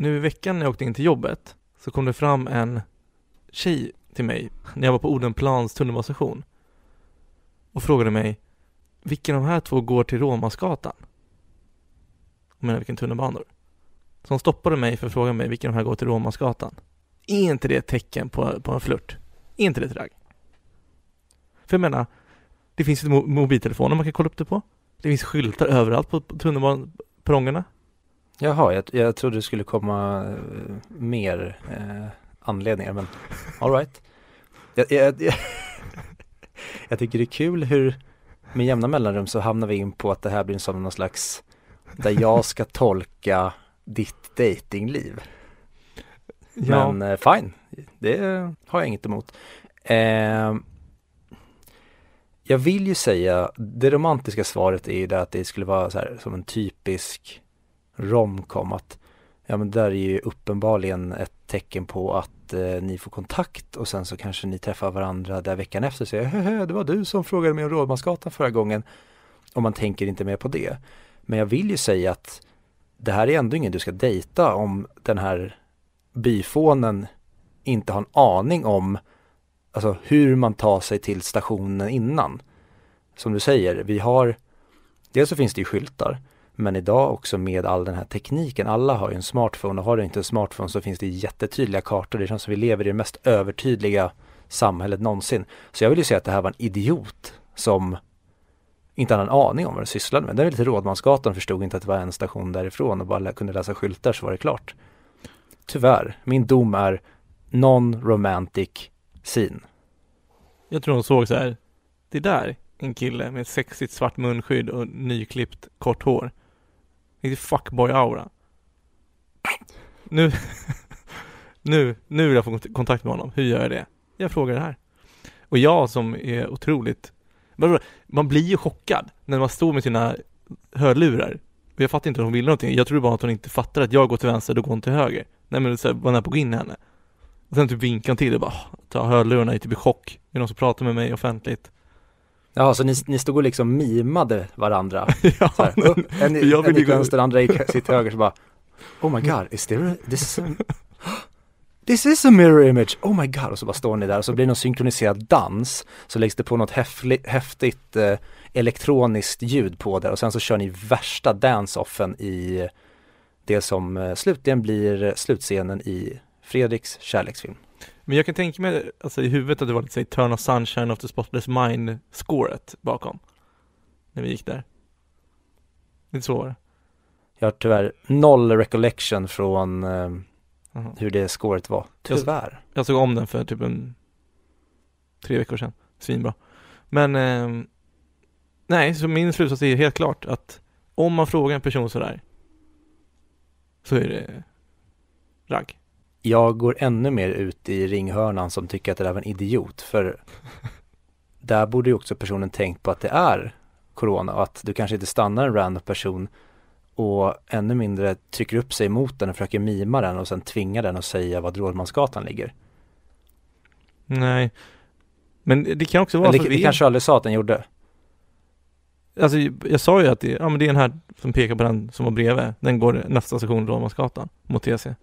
nu i veckan när jag åkte in till jobbet så kom det fram en tjej till mig när jag var på Odenplans tunnelbanestation och frågade mig vilken av de här två går till Råmansgatan? Jag menar vilken tunnelbanor? Så hon stoppade mig för att fråga mig vilken av de här går till Råmansgatan. Är inte det ett tecken på, på en flört? Är inte det ett ragg? För jag menar, det finns ju mobiltelefoner man kan kolla upp det på. Det finns skyltar överallt på tunnelbaneperrongerna. Jaha, jag, jag trodde det skulle komma eh, mer eh, anledningar, men alright. Jag, jag, jag, jag tycker det är kul hur med jämna mellanrum så hamnar vi in på att det här blir som någon slags, där jag ska tolka ditt datingliv. Ja, Men eh, fine, det har jag inget emot. Eh, jag vill ju säga, det romantiska svaret är ju det att det skulle vara så här som en typisk romcom att ja men där är ju uppenbarligen ett tecken på att eh, ni får kontakt och sen så kanske ni träffar varandra där veckan efter och säger höhö, det var du som frågade mig om Rådmansgatan förra gången och man tänker inte mer på det. Men jag vill ju säga att det här är ändå ingen du ska dejta om den här byfånen inte har en aning om alltså hur man tar sig till stationen innan. Som du säger, vi har dels så finns det ju skyltar men idag också med all den här tekniken, alla har ju en smartphone och har du inte en smartphone så finns det jättetydliga kartor. Det känns som vi lever i det mest övertydliga samhället någonsin. Så jag vill ju säga att det här var en idiot som inte hade en aning om vad den sysslade med. Den var lite Rådmansgatan förstod inte att det var en station därifrån och bara kunde läsa skyltar så var det klart. Tyvärr, min dom är non-romantic scene. jag tror hon såg så här. Det där, en kille med sexigt svart munskydd och nyklippt kort hår. Riktig fuckboy-aura. Nu, nu, nu vill jag få kontakt med honom. Hur gör jag det? Jag frågar det här. Och jag som är otroligt, man blir ju chockad när man står med sina hörlurar. Och jag fattar inte att hon ville någonting. Jag trodde bara att hon inte fattade att jag går till vänster, då går hon till höger. Nej men så var nära på att gå in i henne. Och sen typ vinkade hon till och bara, ah, ta hörlurarna, är typ i chock. Är det någon som pratar med mig offentligt? Jaha, så ni, ni stod och liksom mimade varandra? ja, Så här, upp, en, jag en vill gick vänster, andra gick sitt höger så bara Oh my god, is there a, this is a, This is a mirror image, oh my god, och så bara står ni där och så blir det någon synkroniserad dans Så läggs det på något häfli, häftigt eh, elektroniskt ljud på det och sen så kör ni värsta dance-offen i det som eh, slutligen blir slutscenen i Fredriks kärleksfilm. Men jag kan tänka mig, alltså i huvudet att det var lite såhär Turn of Sunshine of the Spotless Mind-scoret bakom. När vi gick där. Lite så var det. Jag har tyvärr noll recollection från eh, Jaha. hur det scoret var, tyvärr. Jag såg om den för typ en tre veckor sedan. Svinbra. Men ehm, nej, så min slutsats är helt klart att om man frågar en person sådär så är det ragg. Jag går ännu mer ut i ringhörnan som tycker att det där var en idiot för där borde ju också personen tänkt på att det är corona och att du kanske inte stannar en random person och ännu mindre trycker upp sig mot den och försöker mima den och sen tvingar den att säga vad Rådmansgatan ligger. Nej. Men det kan också vara det, för det vi- kanske aldrig sa att den gjorde. Alltså jag sa ju att det, ja, men det är den här som pekar på den som var bredvid. Den går nästa station Rådmansgatan mot TC.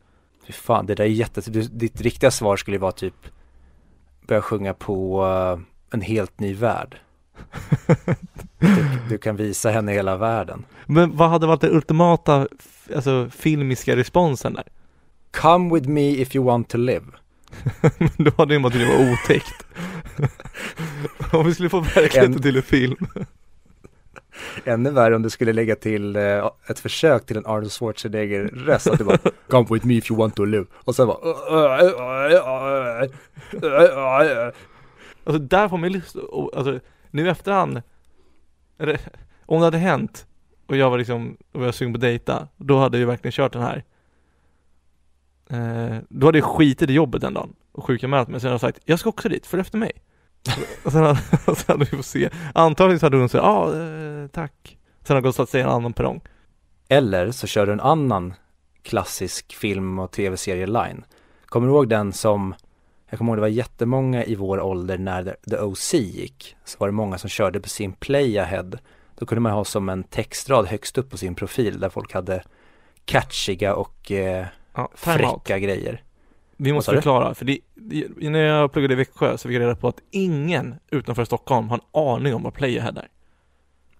Fy fan, det där är jätte... Du, ditt riktiga svar skulle ju vara typ börja sjunga på eh, en helt ny värld. Du, du kan visa henne hela världen. Men vad hade varit den ultimata alltså, filmiska responsen där? Come with me if you want to live. Då hade det bara det var otäckt. Om vi skulle få verkligheten En- till en film. Ännu värre om du skulle lägga till eh, ett försök till en Arnold Schwarzenegger-röst. Att du bara Come with me if you want to live. Och sen bara Alltså där får man ju och, alltså nu i efterhand, eller, om det hade hänt och jag var liksom, och jag var sugen på att dejta, då hade jag verkligen kört den här. Eh, då hade jag skitit i jobbet den dagen och sjukanmält mig, sen hade jag sagt, jag ska också dit, för efter mig och sen hade, och sen hade vi fått se, antagligen så hade hon sagt, ja, eh, tack. Sen hade jag gått och satt sig i en annan perrong. Eller så kör du en annan klassisk film och tv-serie-line. Kommer du ihåg den som, jag kommer ihåg det var jättemånga i vår ålder när The- OC gick. Så var det många som körde på sin play ahead. Då kunde man ha som en textrad högst upp på sin profil där folk hade catchiga och eh, Ja, time out. fräcka grejer. Vi måste förklara, för det, det, när jag pluggade i Växjö så fick jag reda på att ingen utanför Stockholm har en aning om vad Playahead är.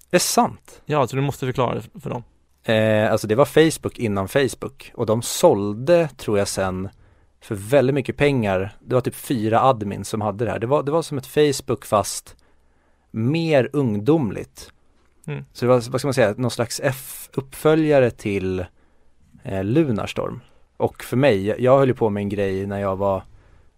Det är sant. Ja, så du måste förklara det för dem. Eh, alltså det var Facebook innan Facebook och de sålde, tror jag sen, för väldigt mycket pengar. Det var typ fyra admin som hade det här. Det var, det var som ett Facebook fast mer ungdomligt. Mm. Så det var, vad ska man säga, någon slags F uppföljare till eh, Lunarstorm. Och för mig, jag- höll ju på med en grej när jag var,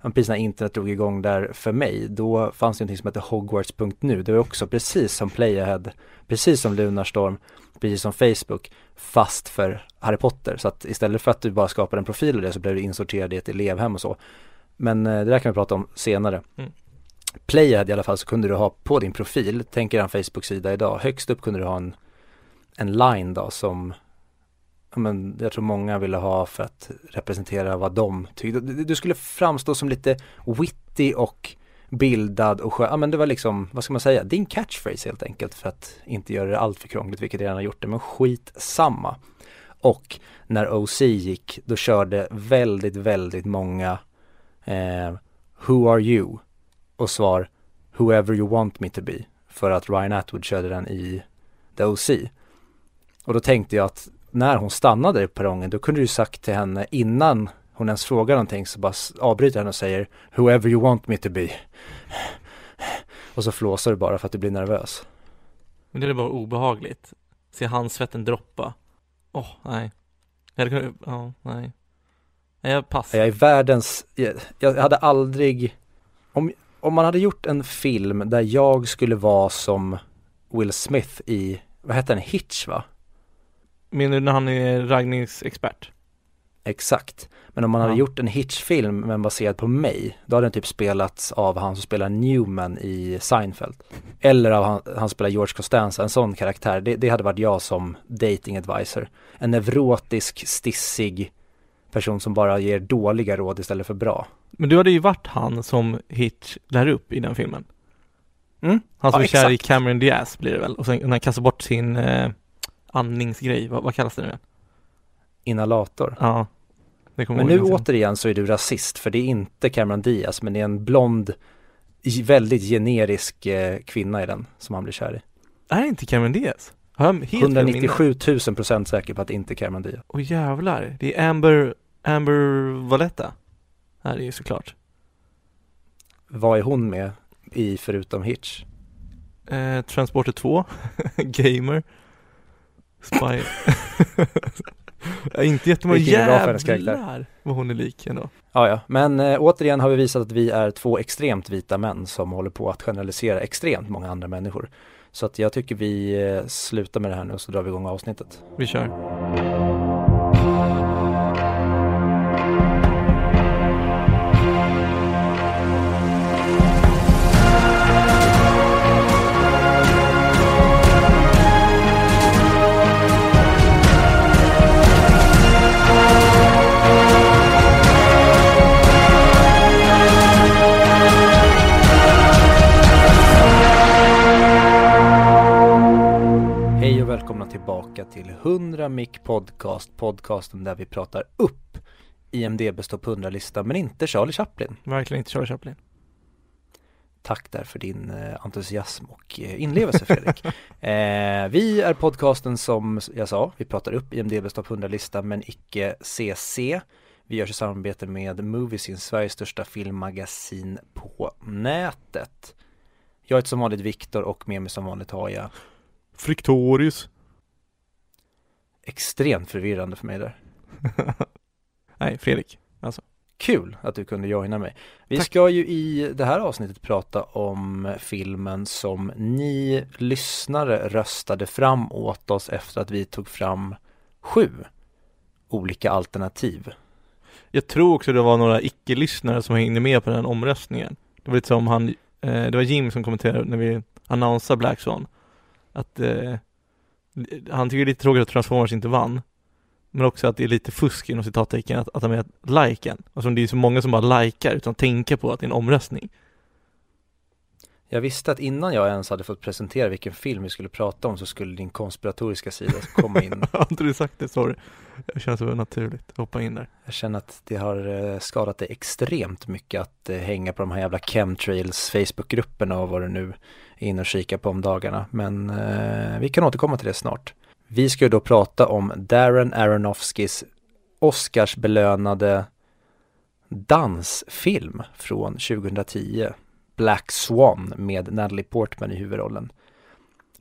precis när internet drog igång där för mig, då fanns det någonting som hette Hogwarts.nu. Det var också precis som Playahead, precis som Lunarstorm, precis som Facebook, fast för Harry Potter. Så att istället för att du bara skapade en profil och det så blev du insorterad i ett elevhem och så. Men eh, det där kan vi prata om senare. Mm. Playahead i alla fall så kunde du ha på din profil, tänk er en Facebook-sida idag, högst upp kunde du ha en, en line då som men jag tror många ville ha för att representera vad de tyckte. Du, skulle framstå som lite witty och bildad och skön. Ja men det var liksom, vad ska man säga, din catchphrase helt enkelt för att inte göra det allt för krångligt, vilket jag redan har gjort det, men skit samma. Och när OC gick, då körde väldigt, väldigt många eh, Who are you? Och svar Whoever you want me to be. För att Ryan Atwood körde den i The OC. Och då tänkte jag att när hon stannade på perrongen, då kunde du sagt till henne innan hon ens frågar någonting så bara avbryter henne och säger Whoever you want me to be. Och så flåsar du bara för att du blir nervös. Men det är bara obehagligt. Se handsvetten droppa. Åh, nej. Jag hade kunnat, ja, nej. Nej, jag pass. Jag är världens, jag, jag hade aldrig, om, om man hade gjort en film där jag skulle vara som Will Smith i, vad heter den, Hitch va? Menar du när han är raggningsexpert? Exakt. Men om man hade Ja. gjort en Hitch-film men baserad på mig, då hade den typ spelats av han som spelar Newman i Seinfeld. Eller av han, han spelar George Costanza, en sån karaktär. Det, det hade varit jag som dating advisor. En neurotisk, stissig person som bara ger dåliga råd istället för bra. Men du hade ju varit han som Hitch lär upp i den filmen. Mm. Han som Ja, är kär i. Cameron Diaz blir det väl? Och sen när han kastar bort sin eh, andningsgrej, vad, vad kallas det nu igen? Inhalator. Ja. Det Men nu ihåg. återigen så är du rasist för det är inte Cameron Diaz men det är en blond, väldigt generisk eh, kvinna i den som han blir kär i. Är det inte Cameron Diaz? Har jag helt fel minne? 197 000 procent säker på att det inte är Cameron Diaz. Åh jävlar, det är Amber, Amber Valletta. Är ju såklart. Vad är hon med i förutom Hitch? Eh, Transporter 2, Gamer, Spy. Ja, inte jättemånga jävlar vad hon är lik ändå. Ja, ja, men eh, återigen har vi visat att vi är två extremt vita män som håller på att generalisera extremt många andra människor. Så att jag tycker vi eh, slutar med det här nu och så drar vi igång avsnittet. Vi kör. Och välkomna tillbaka till 100 Mic Podcast, podcasten där vi pratar upp IMDBs topp 100-lista men inte Charlie Chaplin. Verkligen inte Charlie Chaplin. Tack där för din eh, entusiasm och eh, inlevelse Fredrik. eh, vi är podcasten som jag sa, vi pratar upp IMDBs topp 100-lista men icke CC. Vi görs i samarbete med Moviesin, Sveriges största filmmagasin på nätet. Jag heter som vanligt Viktor och med mig som vanligt har jag Friktorius. extremt förvirrande för mig där. Nej, Fredrik. Kul att du kunde joina mig. Vi Tack. ska ju i det här avsnittet prata om filmen som ni lyssnare röstade fram åt oss efter att vi tog fram sju olika alternativ. Jag tror också det var några icke-lyssnare som hängde med på den omröstningen. Det var lite som han, eh, det var Jim som kommenterade när vi annonsade Black Swan. Att eh, han tycker det är lite tråkigt att Transformers inte vann. Men också att det är lite fusk inom citattecken att, att ha med liken. Alltså det är så många som bara likar utan att tänka på att det är en omröstning. Jag visste att innan jag ens hade fått presentera vilken film vi skulle prata om så skulle din konspiratoriska sida komma in. Har inte du sagt det? Sorry. Det känns så naturligt. Hoppa in där. Jag känner att det har eh, skadat dig extremt mycket att eh, hänga på de här jävla chemtrails Facebookgrupperna och vad du nu är inne och kika på om dagarna. Men eh, vi kan återkomma till det snart. Vi ska ju då prata om Darren Aronofskys Oscarsbelönade dansfilm från 2010 Black Swan med Natalie Portman i huvudrollen.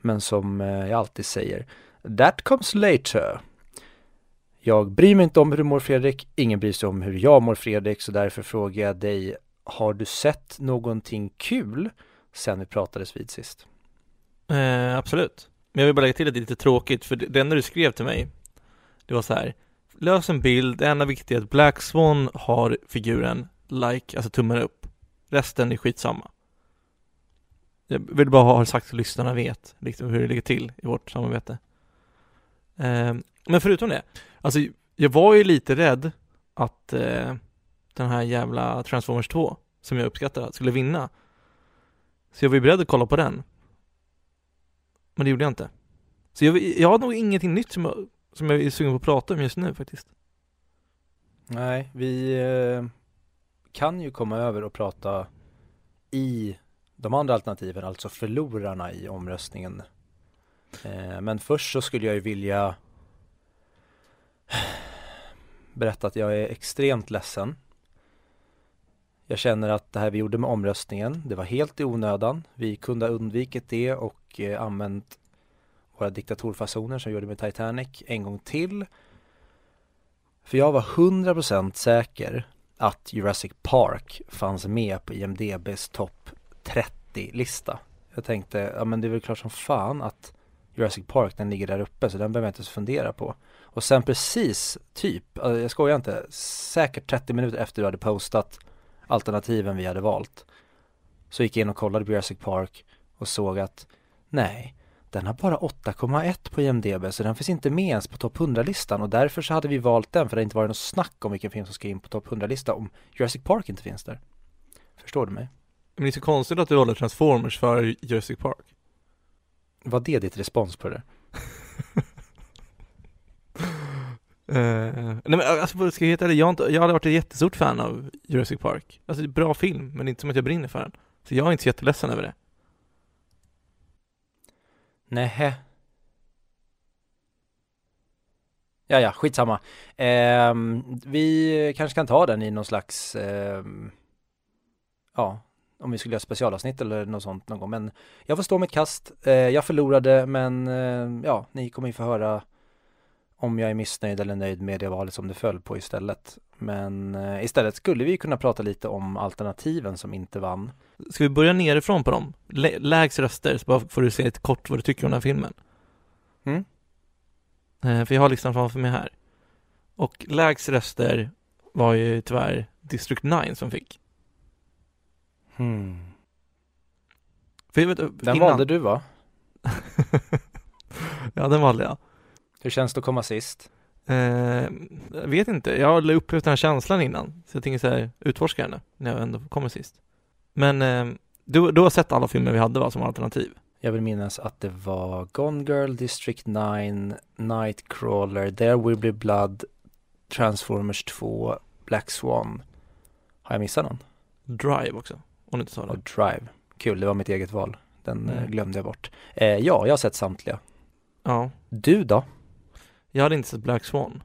Men som eh, jag alltid säger, that comes later. Jag bryr mig inte om hur du mår Fredrik, ingen bryr sig om hur jag mår Fredrik, så därför frågar jag dig, har du sett någonting kul sen vi pratades vid sist? Eh, absolut. Men jag vill bara lägga till att det är lite tråkigt, för det, enda du skrev till mig, det var så här, lös en bild, det enda viktiga är att Black Swan har figuren like, alltså tummen upp. Resten är skitsamma. Jag vill bara ha sagt så lyssnarna vet liksom hur det ligger till i vårt samarbete. Eh, men förutom det, alltså jag var ju lite rädd att eh, den här jävla Transformers 2, som jag uppskattar, skulle vinna. Så jag var ju beredd att kolla på den. Men det gjorde jag inte. Så jag, jag har nog ingenting nytt som jag, som jag är sugen på att prata om just nu faktiskt. Nej, vi eh, kan ju komma över och prata i de andra alternativen, alltså förlorarna i omröstningen. Eh, men först så skulle jag ju vilja berätta att jag är extremt ledsen. Jag känner att det här vi gjorde med omröstningen, det var helt i onödan. Vi kunde ha undvikit det och eh, använt våra diktatorfasoner som vi gjorde med Titanic en gång till. För jag var 100% säker att Jurassic Park fanns med på IMDBs topp 30-lista. Jag tänkte, ja men det är väl klart som fan att Jurassic Park den ligger där uppe så den behöver jag inte ens fundera på. Och sen precis, typ, jag skojar inte, säkert 30 minuter efter du hade postat alternativen vi hade valt. Så gick jag in och kollade på Jurassic Park och såg att nej, den har bara 8,1 på IMDB så den finns inte med ens på topp 100-listan och därför så hade vi valt den för det har inte varit något snack om vilken film som ska in på topp 100-lista om Jurassic Park inte finns där. Förstår du mig? Men det är så konstigt att du håller Transformers för Jurassic Park. Var det ditt respons på det? Uh, nej men alltså ska jag heta det, jag inte, jag har varit ett jättestort fan av Jurassic Park. Alltså det är bra film, men inte som att jag brinner för den. Så jag är inte så jätteledsen över det. Nähä. Ja, ja, skitsamma. Eh, vi kanske kan ta den i någon slags, eh, ja, om vi skulle göra specialavsnitt eller något sånt någon gång. Men jag får stå mitt kast. Eh, jag förlorade, men eh, ja, ni kommer ju få höra om jag är missnöjd eller nöjd med det valet som det föll på istället. Men eh, istället skulle vi kunna prata lite om alternativen som inte vann. Ska vi börja nerifrån på dem? Lä lägst röster, så bara får du säga ett kort vad du tycker om den här filmen. Mm. Eh, för jag har listan framför mig här. Och lägst röster var ju tyvärr District 9 som fick. Hmm. För jag vet, Den innan... valde du va? ja, den valde jag. Hur känns det att komma sist? Eh, jag vet inte, jag har upplevt den här känslan innan. Så jag tänker så här, utforska den när jag ändå kommer sist. Men eh, du, du har sett alla filmer vi hade va, som alternativ? Jag vill minnas att det var Gone Girl, District 9, Nightcrawler, There Will Be Blood, Transformers 2, Black Swan. Har jag missat någon? Drive också, om du inte sa det. Och Drive. Kul, det var mitt eget val. Den Mm. eh, glömde jag bort. Eh, ja, jag har sett samtliga. Ja. Du då? Jag hade inte sett Black Swan.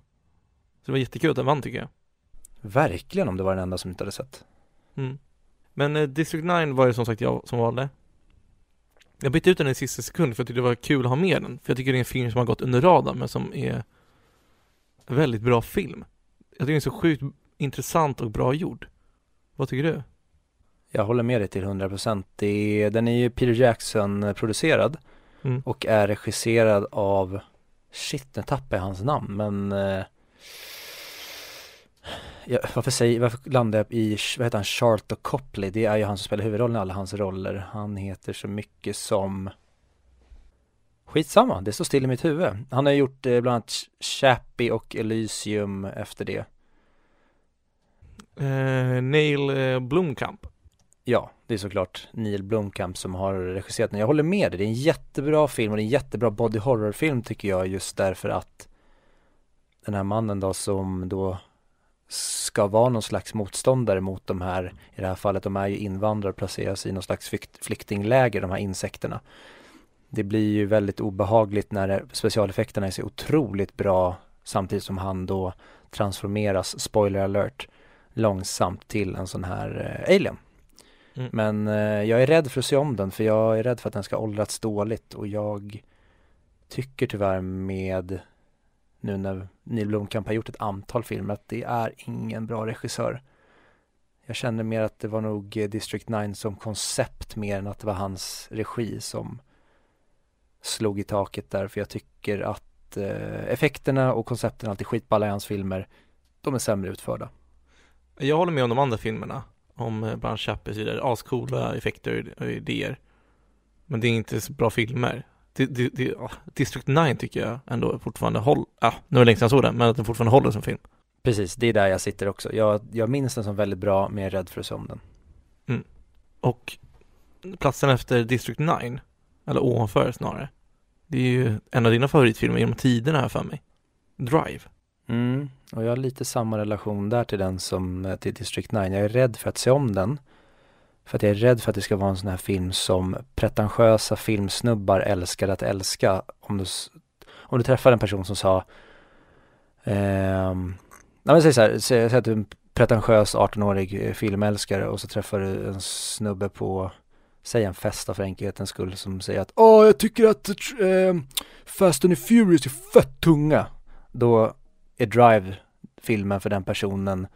Så det var jättekul att den vann tycker jag. Verkligen om det var den enda som inte hade sett. Mm. Men eh, District 9 var det som sagt jag som valde. Jag bytte ut den i sista sekund för jag tyckte det var kul att ha med den. För jag tycker det är en film som har gått under radarn men som är en väldigt bra film. Jag tycker den är så sjukt intressant och bra gjord. Vad tycker du? Jag håller med dig till 100%. Det är, den är ju Peter Jackson producerad Mm. och är regisserad av, shit nu tappar jag hans namn men eh, ja, varför, säger, varför landar jag i, vad heter han, Charlton Copley? Det är ju han som spelar huvudrollen i alla hans roller. Han heter så mycket som Skitsamma, det står still i mitt huvud. Han har gjort eh, bland annat Chappie och Elysium efter det. Eh, Neil eh, Blomkamp. Ja, det är såklart Neil Blomkamp som har regisserat den. Jag håller med dig, det är en jättebra film och det är en jättebra body horror-film tycker jag just därför att den här mannen då som då ska vara någon slags motståndare mot de här, i det här fallet, de är ju invandrare och placeras i någon slags flyktingläger, de här insekterna. Det blir ju väldigt obehagligt när specialeffekterna är så otroligt bra samtidigt som han då transformeras, spoiler alert, långsamt till en sån här eh, alien. Mm. Men eh, jag är rädd för att se om den för jag är rädd för att den ska åldrats dåligt och jag tycker tyvärr med nu när Neil Blomkamp har gjort ett antal filmer att det är ingen bra regissör. Jag kände mer att det var nog eh, District 9 som koncept mer än att det var hans regi som slog i taket där för jag tycker att eh, effekterna och koncepten alltid skitballa i hans filmer. De är sämre utförda. Jag håller med om de andra filmerna. Om eh, Branch Chappie och så vidare. Ascoola effekter och idéer. Men det är inte så bra filmer. District 9 tycker jag ändå fortfarande håller, ja, nu är det länge sedan jag såg den, men att den fortfarande håller som film. Precis, det är där jag sitter också. Jag, jag minns den som väldigt bra, men jag är rädd för att se om den. Mm. Och platsen efter District 9, eller ovanför snarare, det är ju en av dina favoritfilmer genom tiderna här för mig. Drive. Mm, och jag har lite samma relation där till den som eh, till District 9. Jag är rädd för att se om den. För att jag är rädd för att det ska vara en sån här film som pretentiösa filmsnubbar älskar att älska. Om du, om du träffar en person som sa eh, Nej men säg så här, säg, säg att du är en pretentiös 18-årig eh, filmälskare och så träffar du en snubbe på Säg en fest för enkelhetens skull som säger att Åh, jag tycker att eh, Fast and the Furious är fett tunga. Då är Drive filmen för den personen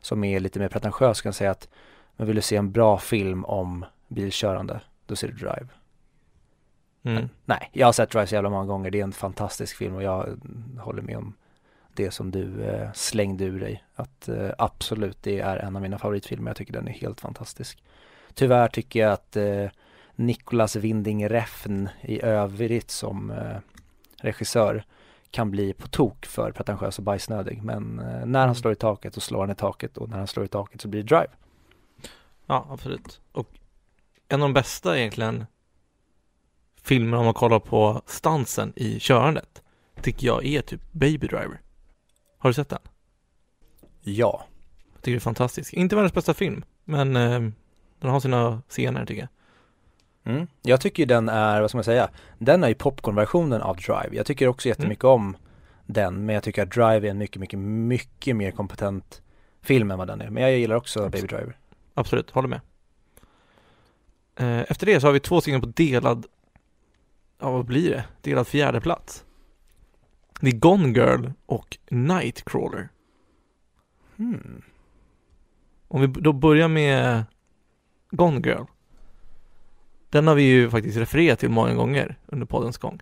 som är lite mer pretentiös kan säga att men vill du se en bra film om bilkörande, då ser du Drive. Mm. Men, nej, jag har sett Drive så jävla många gånger. Det är en fantastisk film och jag håller med om det som du eh, slängde ur dig. Att eh, absolut, det är en av mina favoritfilmer. Jag tycker den är helt fantastisk. Tyvärr tycker jag att eh, Nicolas Winding Refn i övrigt som eh, regissör kan bli på tok för pretentiös och bajsnödig. Men eh, när han slår i taket så slår han i taket och när han slår i taket så blir det Drive. Ja, absolut. Och en av de bästa egentligen filmerna om man kollar på stansen i körandet tycker jag är typ Baby Driver. Har du sett den? Ja. Jag tycker det är fantastiskt. Inte världens bästa film, men eh, den har sina scener tycker jag. Mm. Jag tycker den är, vad ska man säga, den är ju popcornversionen av Drive. Jag tycker också jättemycket mm. om den, men jag tycker att Drive är en mycket, mycket, mycket mer kompetent film än vad den är. Men jag gillar också Baby Driver. Absolut, håller med. Eh, efter det så har vi två stycken på delad, ja vad blir det? Delad fjärde plats. Det är Gone Girl och Nightcrawler. Hmm. Om vi då börjar med Gone Girl. Den har vi ju faktiskt refererat till många gånger under poddens gång.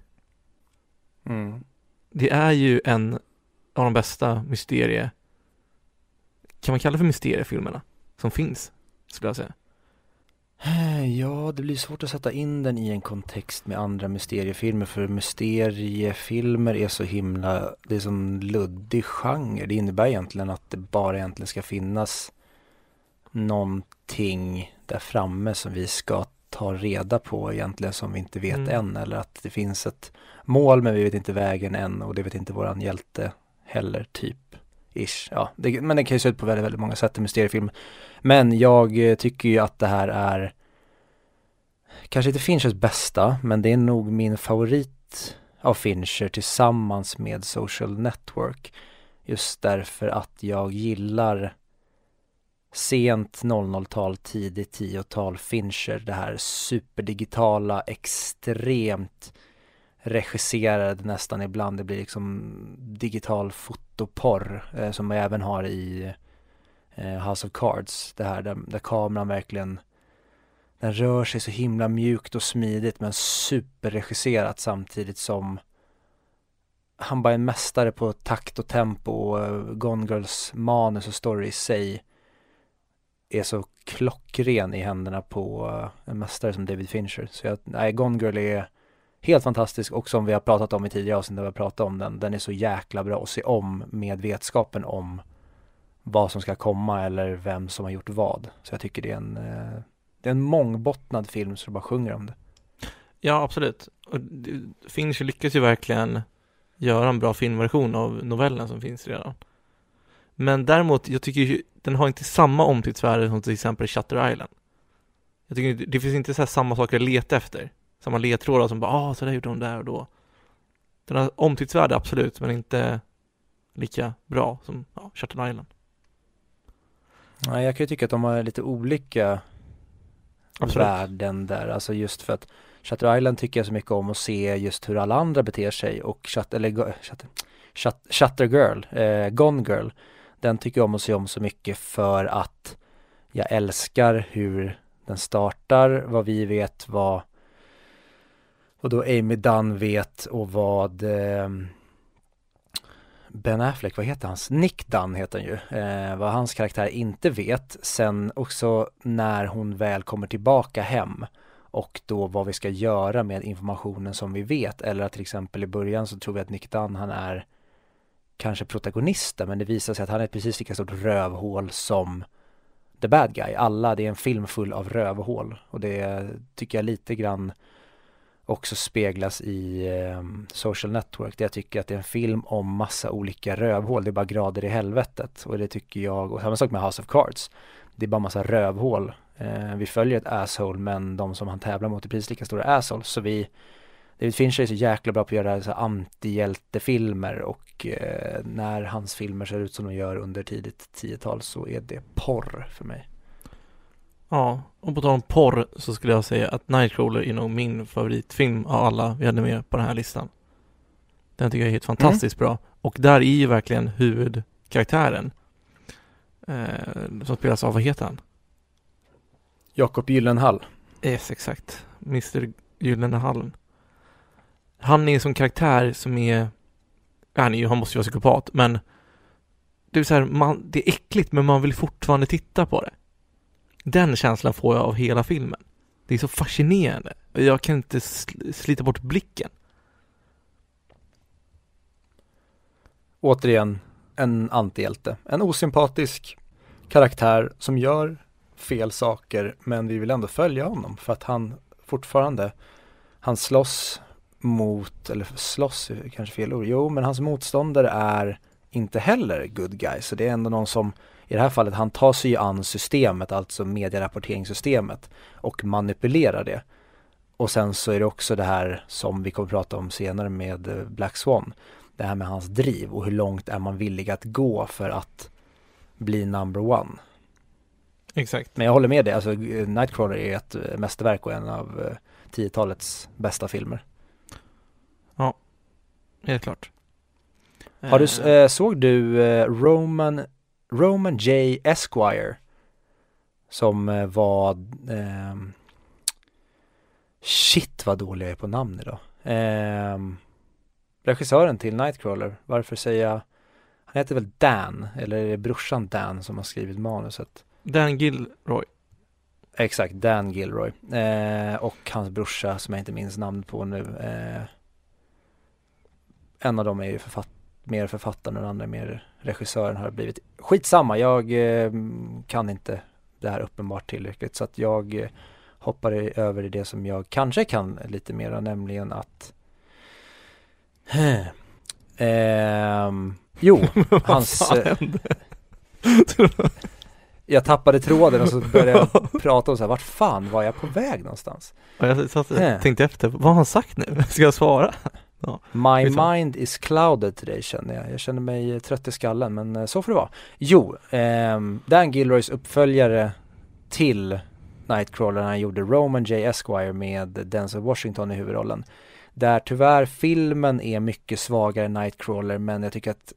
Mm. Det är ju en av de bästa mysterie, kan man kalla det för mysteriefilmerna, som finns skulle jag säga. Eh, ja, det blir svårt att sätta in den i en kontext med andra mysteriefilmer för mysteriefilmer är så himla, det är som luddig genre. Det innebär egentligen att det bara egentligen ska finnas någonting där framme som vi ska ta reda på egentligen som vi inte vet mm. än eller att det finns ett mål men vi vet inte vägen än och det vet inte våran hjälte heller typ. Ish. Ja, det, men det kan ju se ut på väldigt, väldigt många sätt i mysteriefilm. Men jag eh, tycker ju att det här är kanske inte Finchers bästa, men det är nog min favorit av Fincher tillsammans med Social Network. Just därför att jag gillar sent 00-tal, tidigt 10-tal Fincher, det här superdigitala, extremt regisserade nästan ibland. Det blir liksom digital fotoporr eh, som man även har i eh, House of Cards. Det här där, där kameran verkligen den rör sig så himla mjukt och smidigt men superregisserat samtidigt som han bara är en mästare på takt och tempo och eh, Gone Girls manus och story i sig är så klockren i händerna på eh, en mästare som David Fincher. Så jag, nej, Gone Girl är helt fantastisk och som vi har pratat om i tidigare avsnitt när vi har pratat om den, den är så jäkla bra att se om med vetskapen om vad som ska komma eller vem som har gjort vad. Så jag tycker det är en, eh, det är en mångbottnad film så du bara sjunger om det. Ja, absolut. Och Fincher lyckas ju verkligen göra en bra filmversion av novellen som finns redan. Men däremot, jag tycker ju, den har inte samma omtidsvärde som till exempel Shutter Island. Jag tycker det- det finns inte så samma saker att leta efter. Samma ledtrådar som bara, ah, så där gjorde de där och då. Den har omtidsvärde absolut, men inte lika bra som ja, Shutter Island. Ja, jag kan ju tycka att de har lite olika Absolut. värden där, alltså just för att Shutter Island tycker jag så mycket om att se just hur alla andra beter sig och Shut, eller, Shutter, Shut, Shutter Girl, eh, Gone Girl, den tycker jag om att se om så mycket för att jag älskar hur den startar, vad vi vet, vad, vad då Amy Dunn vet och vad eh, Ben Affleck, vad heter hans? Nick Dunn heter han ju. Eh, vad hans karaktär inte vet. Sen också när hon väl kommer tillbaka hem och då vad vi ska göra med informationen som vi vet. Eller att till exempel i början så tror vi att Nick Dunn han är kanske protagonisten men det visar sig att han är ett precis lika stort rövhål som the bad guy. Alla, det är en film full av rövhål och det tycker jag lite grann också speglas i eh, Social Network där jag tycker att det är en film om massa olika rövhål. Det är bara grader i helvetet och det tycker jag, och samma sak med House of Cards. Det är bara massa rövhål. Eh, vi följer ett asshole men de som han tävlar mot är precis lika stora assholes så vi David Fincher är så jäkla bra på att göra så antihjältefilmer och eh, när hans filmer ser ut som de gör under tidigt 10-tal så är det porr för mig. Ja, och på tal om porr så skulle jag säga att Nightcrawler är nog min favoritfilm av alla vi hade med på den här listan. Den tycker jag är helt fantastiskt bra. Och där är ju verkligen huvudkaraktären eh, som spelas av, vad heter han? Jakob Gyllenhaal. Yes, exakt. Mr Gyllene Hallen. Han är som karaktär som är, han, är ju, han måste ju vara psykopat, men det är så här, man, det är äckligt men man vill fortfarande titta på det. Den känslan får jag av hela filmen. Det är så fascinerande. Jag kan inte sl- slita bort blicken. återigen en antihjälte. En osympatisk karaktär som gör fel saker men vi vill ändå följa honom för att han fortfarande, han slåss mot, eller slåss kanske fel ord, jo men hans motståndare är inte heller good guy så det är ändå någon som i det här fallet han tar sig ju an systemet, alltså medierapporteringssystemet och manipulerar det. Och sen så är det också det här som vi kommer att prata om senare med eh, Black Swan det här med hans driv och hur långt är man villig att gå för att bli number one. Exakt. Men jag håller med dig, alltså Nightcrawler är ett eh, mästerverk och en av eh, 10-talets bästa filmer. Helt klart. Har du, Eh, eh, såg du eh, Roman, Roman J. Esquire? Som eh, var, ehm, shit vad dålig jag är på namn idag. Ehm, regissören till Nightcrawler, varför säger jag, han heter väl Dan, eller är det brorsan Dan som har skrivit manuset? Dan Gilroy. Exakt, Dan Gilroy. Eh, och hans brorsa som jag inte minns namnet på nu. Eh, en av dem är ju författ mer författaren och den andra är mer regissören har blivit. Skitsamma, jag eh, kan inte det här uppenbart tillräckligt så att jag eh, hoppar över i det som jag kanske kan lite mer nämligen att Ehm, jo, hans, eh, jag tappade tråden och så började jag prata om så här, vart fan var jag på väg någonstans? Ja, Jag satt, tänkte efter, vad har han sagt nu? Ska jag svara? My Liksom. mind is clouded today känner jag. Jag känner mig eh, trött i skallen men eh, så får det vara. Jo, ehm, Dan Gilroys uppföljare till Nightcrawler när han gjorde Roman J. Esquire med Denzel Washington i huvudrollen. Där tyvärr filmen är mycket svagare än Nightcrawler men jag tycker att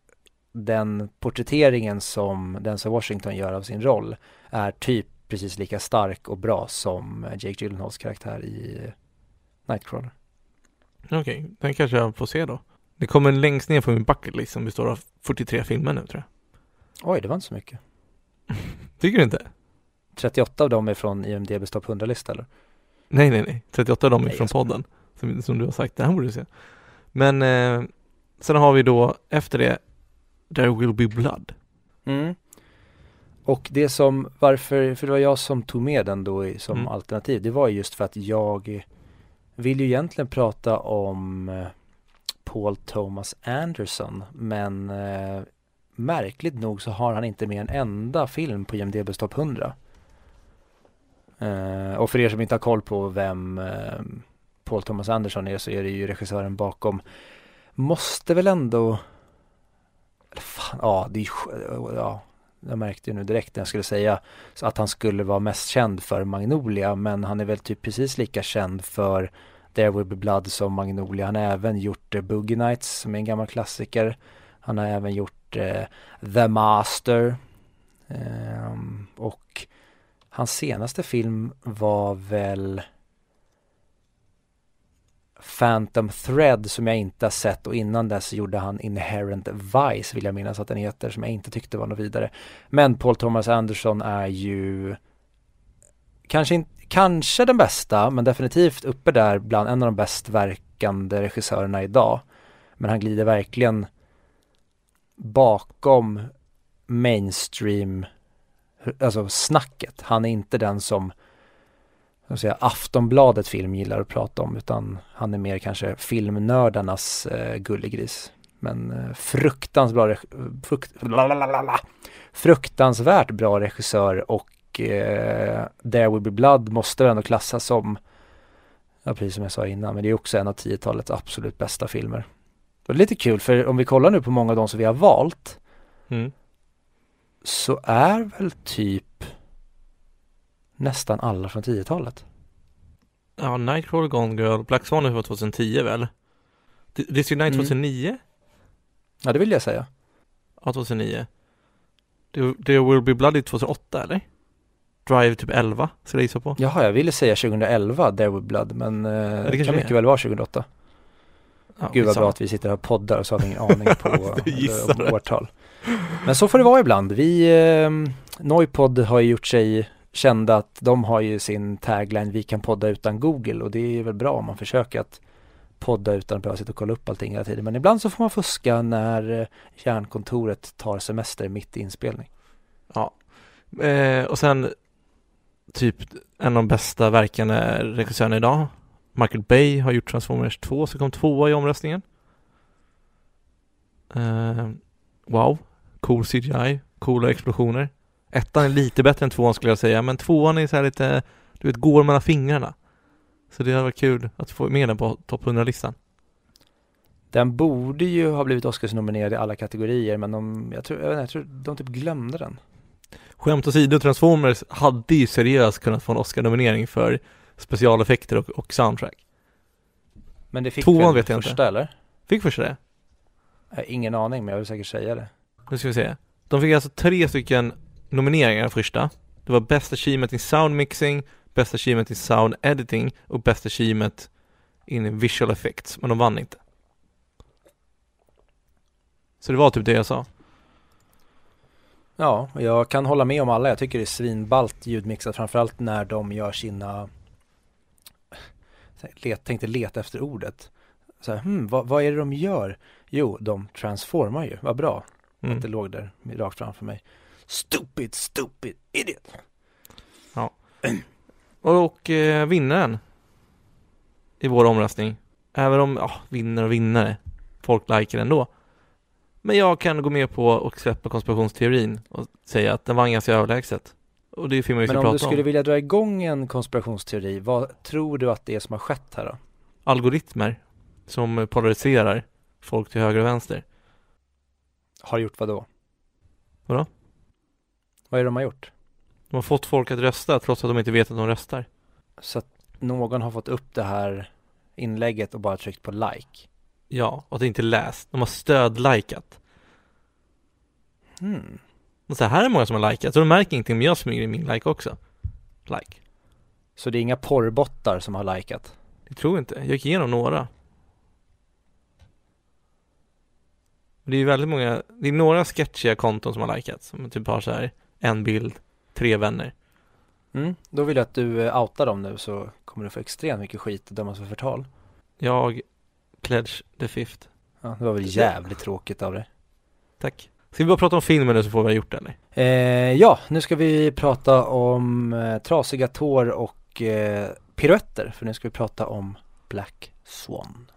den porträtteringen som Denzel Washington gör av sin roll är typ precis lika stark och bra som eh, Jake Gyllenhaals karaktär i eh, Nightcrawler. Okej, den kanske jag får se då. Det kommer längst ner på min bucket list som består av 43 filmer nu tror jag. Oj, det var inte så mycket. Tycker du inte? 38 av dem är från IMDBs topp 100-lista eller? Nej, nej, nej. 38 av dem är Nej, från podden. Som, som du har sagt, det här borde du se. Men eh, sen har vi då efter det There will be blood. Mm. Och det som, varför, för det var jag som tog med den då som Mm. alternativ, det var just för att jag vill ju egentligen prata om eh, Paul Thomas Anderson, men eh, märkligt nog så har han inte med en enda film på IMDB's topp 100. Eh, och för er som inte har koll på vem eh, Paul Thomas Anderson är så är det ju regissören bakom, måste väl ändå, eller fan, ja, det är ju, ja, jag märkte ju nu direkt när jag skulle säga att han skulle vara mest känd för Magnolia men han är väl typ precis lika känd för There Will Be Blood som Magnolia. Han har även gjort eh, Boogie Nights som är en gammal klassiker. Han har även gjort eh, The Master. Eh, och hans senaste film var väl Phantom Thread som jag inte har sett och innan dess gjorde han Inherent Vice vill jag minnas att den heter som jag inte tyckte var något vidare. Men Paul Thomas Anderson är ju kanske, in, kanske den bästa men definitivt uppe där bland en av de bäst verkande regissörerna idag. Men han glider verkligen bakom mainstream, alltså snacket. Han är inte den som jag säga, Aftonbladet film gillar att prata om utan han är mer kanske filmnördarnas eh, gullegris. Men eh, fruktansvärt frukt, fruktansvärt bra regissör och eh, There Will Be Blood måste väl ändå klassas som, ja precis som jag sa innan, men det är också en av 10-talets absolut bästa filmer. Och det är lite kul för om vi kollar nu på många av de som vi har valt Mm. så är väl typ nästan alla från 10-talet. Ja, Nightcrawler, Gone Girl, Black Swan var 2010 väl? D- District 9 Mm. 2009? Ja, det vill jag säga. Ja, 2009. Det, det Will Be Bloody 2008 eller? Drive typ 11, ska jag gissa på. Jaha, jag ville säga 2011, There Will Blood, men eh, det kan mycket väl vara 2008. Ja, Gud vad bra att vi sitter här och poddar och så har vi ingen aning på eh, årtal. Men så får det vara ibland. Vi, eh, Noipod har gjort sig kände att de har ju sin tagline Vi kan podda utan Google och det är väl bra om man försöker att podda utan att behöva sitta och kolla upp allting hela tiden. Men ibland så får man fuska när kärnkontoret hjärnkontoret tar semester mitt i inspelning. Eh, och sen typ en av de bästa verkande regissörerna idag. Michael Bay har gjort Transformers 2 så kom tvåa i omröstningen. Eh, wow, cool CGI, coola explosioner. Ettan är lite bättre än tvåan skulle jag säga, men tvåan är så här lite, du vet, går mellan fingrarna. Så det hade varit kul att få med den på topp 100-listan. Den borde ju ha blivit Oscarsnominerad i alla kategorier men de, jag tror, jag, vet inte, jag tror de typ glömde den. Skämt åsido, Transformers hade ju seriöst kunnat få en Oscar-nominering för specialeffekter och, och soundtrack. Men det fick Tvåan vet jag inte. första eller? Fick första det? Jag har ingen aning men jag vill säkert säga det. Nu ska vi se. De fick alltså tre stycken nomineringar första. Det var Best Achievement in Sound Mixing, Best Achievement in Sound Editing och Best Achievement in Visual Effects, men de vann inte. Så det var typ det jag sa. Ja, jag kan hålla med om alla. Jag tycker det är svinballt ljudmixat framförallt när de gör sina let, tänkte leta efter ordet. Så här, hmm, vad, vad är det de gör? Jo, de transformar ju. Vad bra Mm. att det låg där rakt framför mig. Stupid, stupid idiot. Och eh, vinnaren i vår omröstning, även om, ja, vinnare och vinnare, folk likar ändå. Men jag kan gå med på och släppa konspirationsteorin och säga att den vann ganska överlägset. Och det är filmen vi Men ska om du prata skulle om. vilja dra igång en konspirationsteori, vad tror du att det är som har skett här då? Algoritmer som polariserar folk till höger och vänster. Har gjort vad då? Vadå? Vad är det de har gjort? De har fått folk att rösta trots att de inte vet att de röstar. Så att någon har fått upp det här inlägget och bara tryckt på like. Ja, och det inte är läst. De har stödlikat. Hmm. Och så här är många som har likat, så de märker ingenting om jag smyger in min like också. Like. Så det är inga porrbottar som har likat? Jag tror inte. Jag gick igenom några. Det är väldigt många, det är några sketchiga konton som har likat, som typ har så här en bild, tre vänner. Mm. Då vill jag att du eh, outar dem nu så kommer du få extremt mycket skit och dömas för förtal. Jag pledge the fifth. Ja, det var väl jävligt tråkigt av dig. Tack. Ska vi bara prata om filmen nu så får vi ha gjort det eller? Eh, ja, nu ska vi prata om eh, trasiga tår och eh, piruetter, för nu ska vi prata om Black Swan.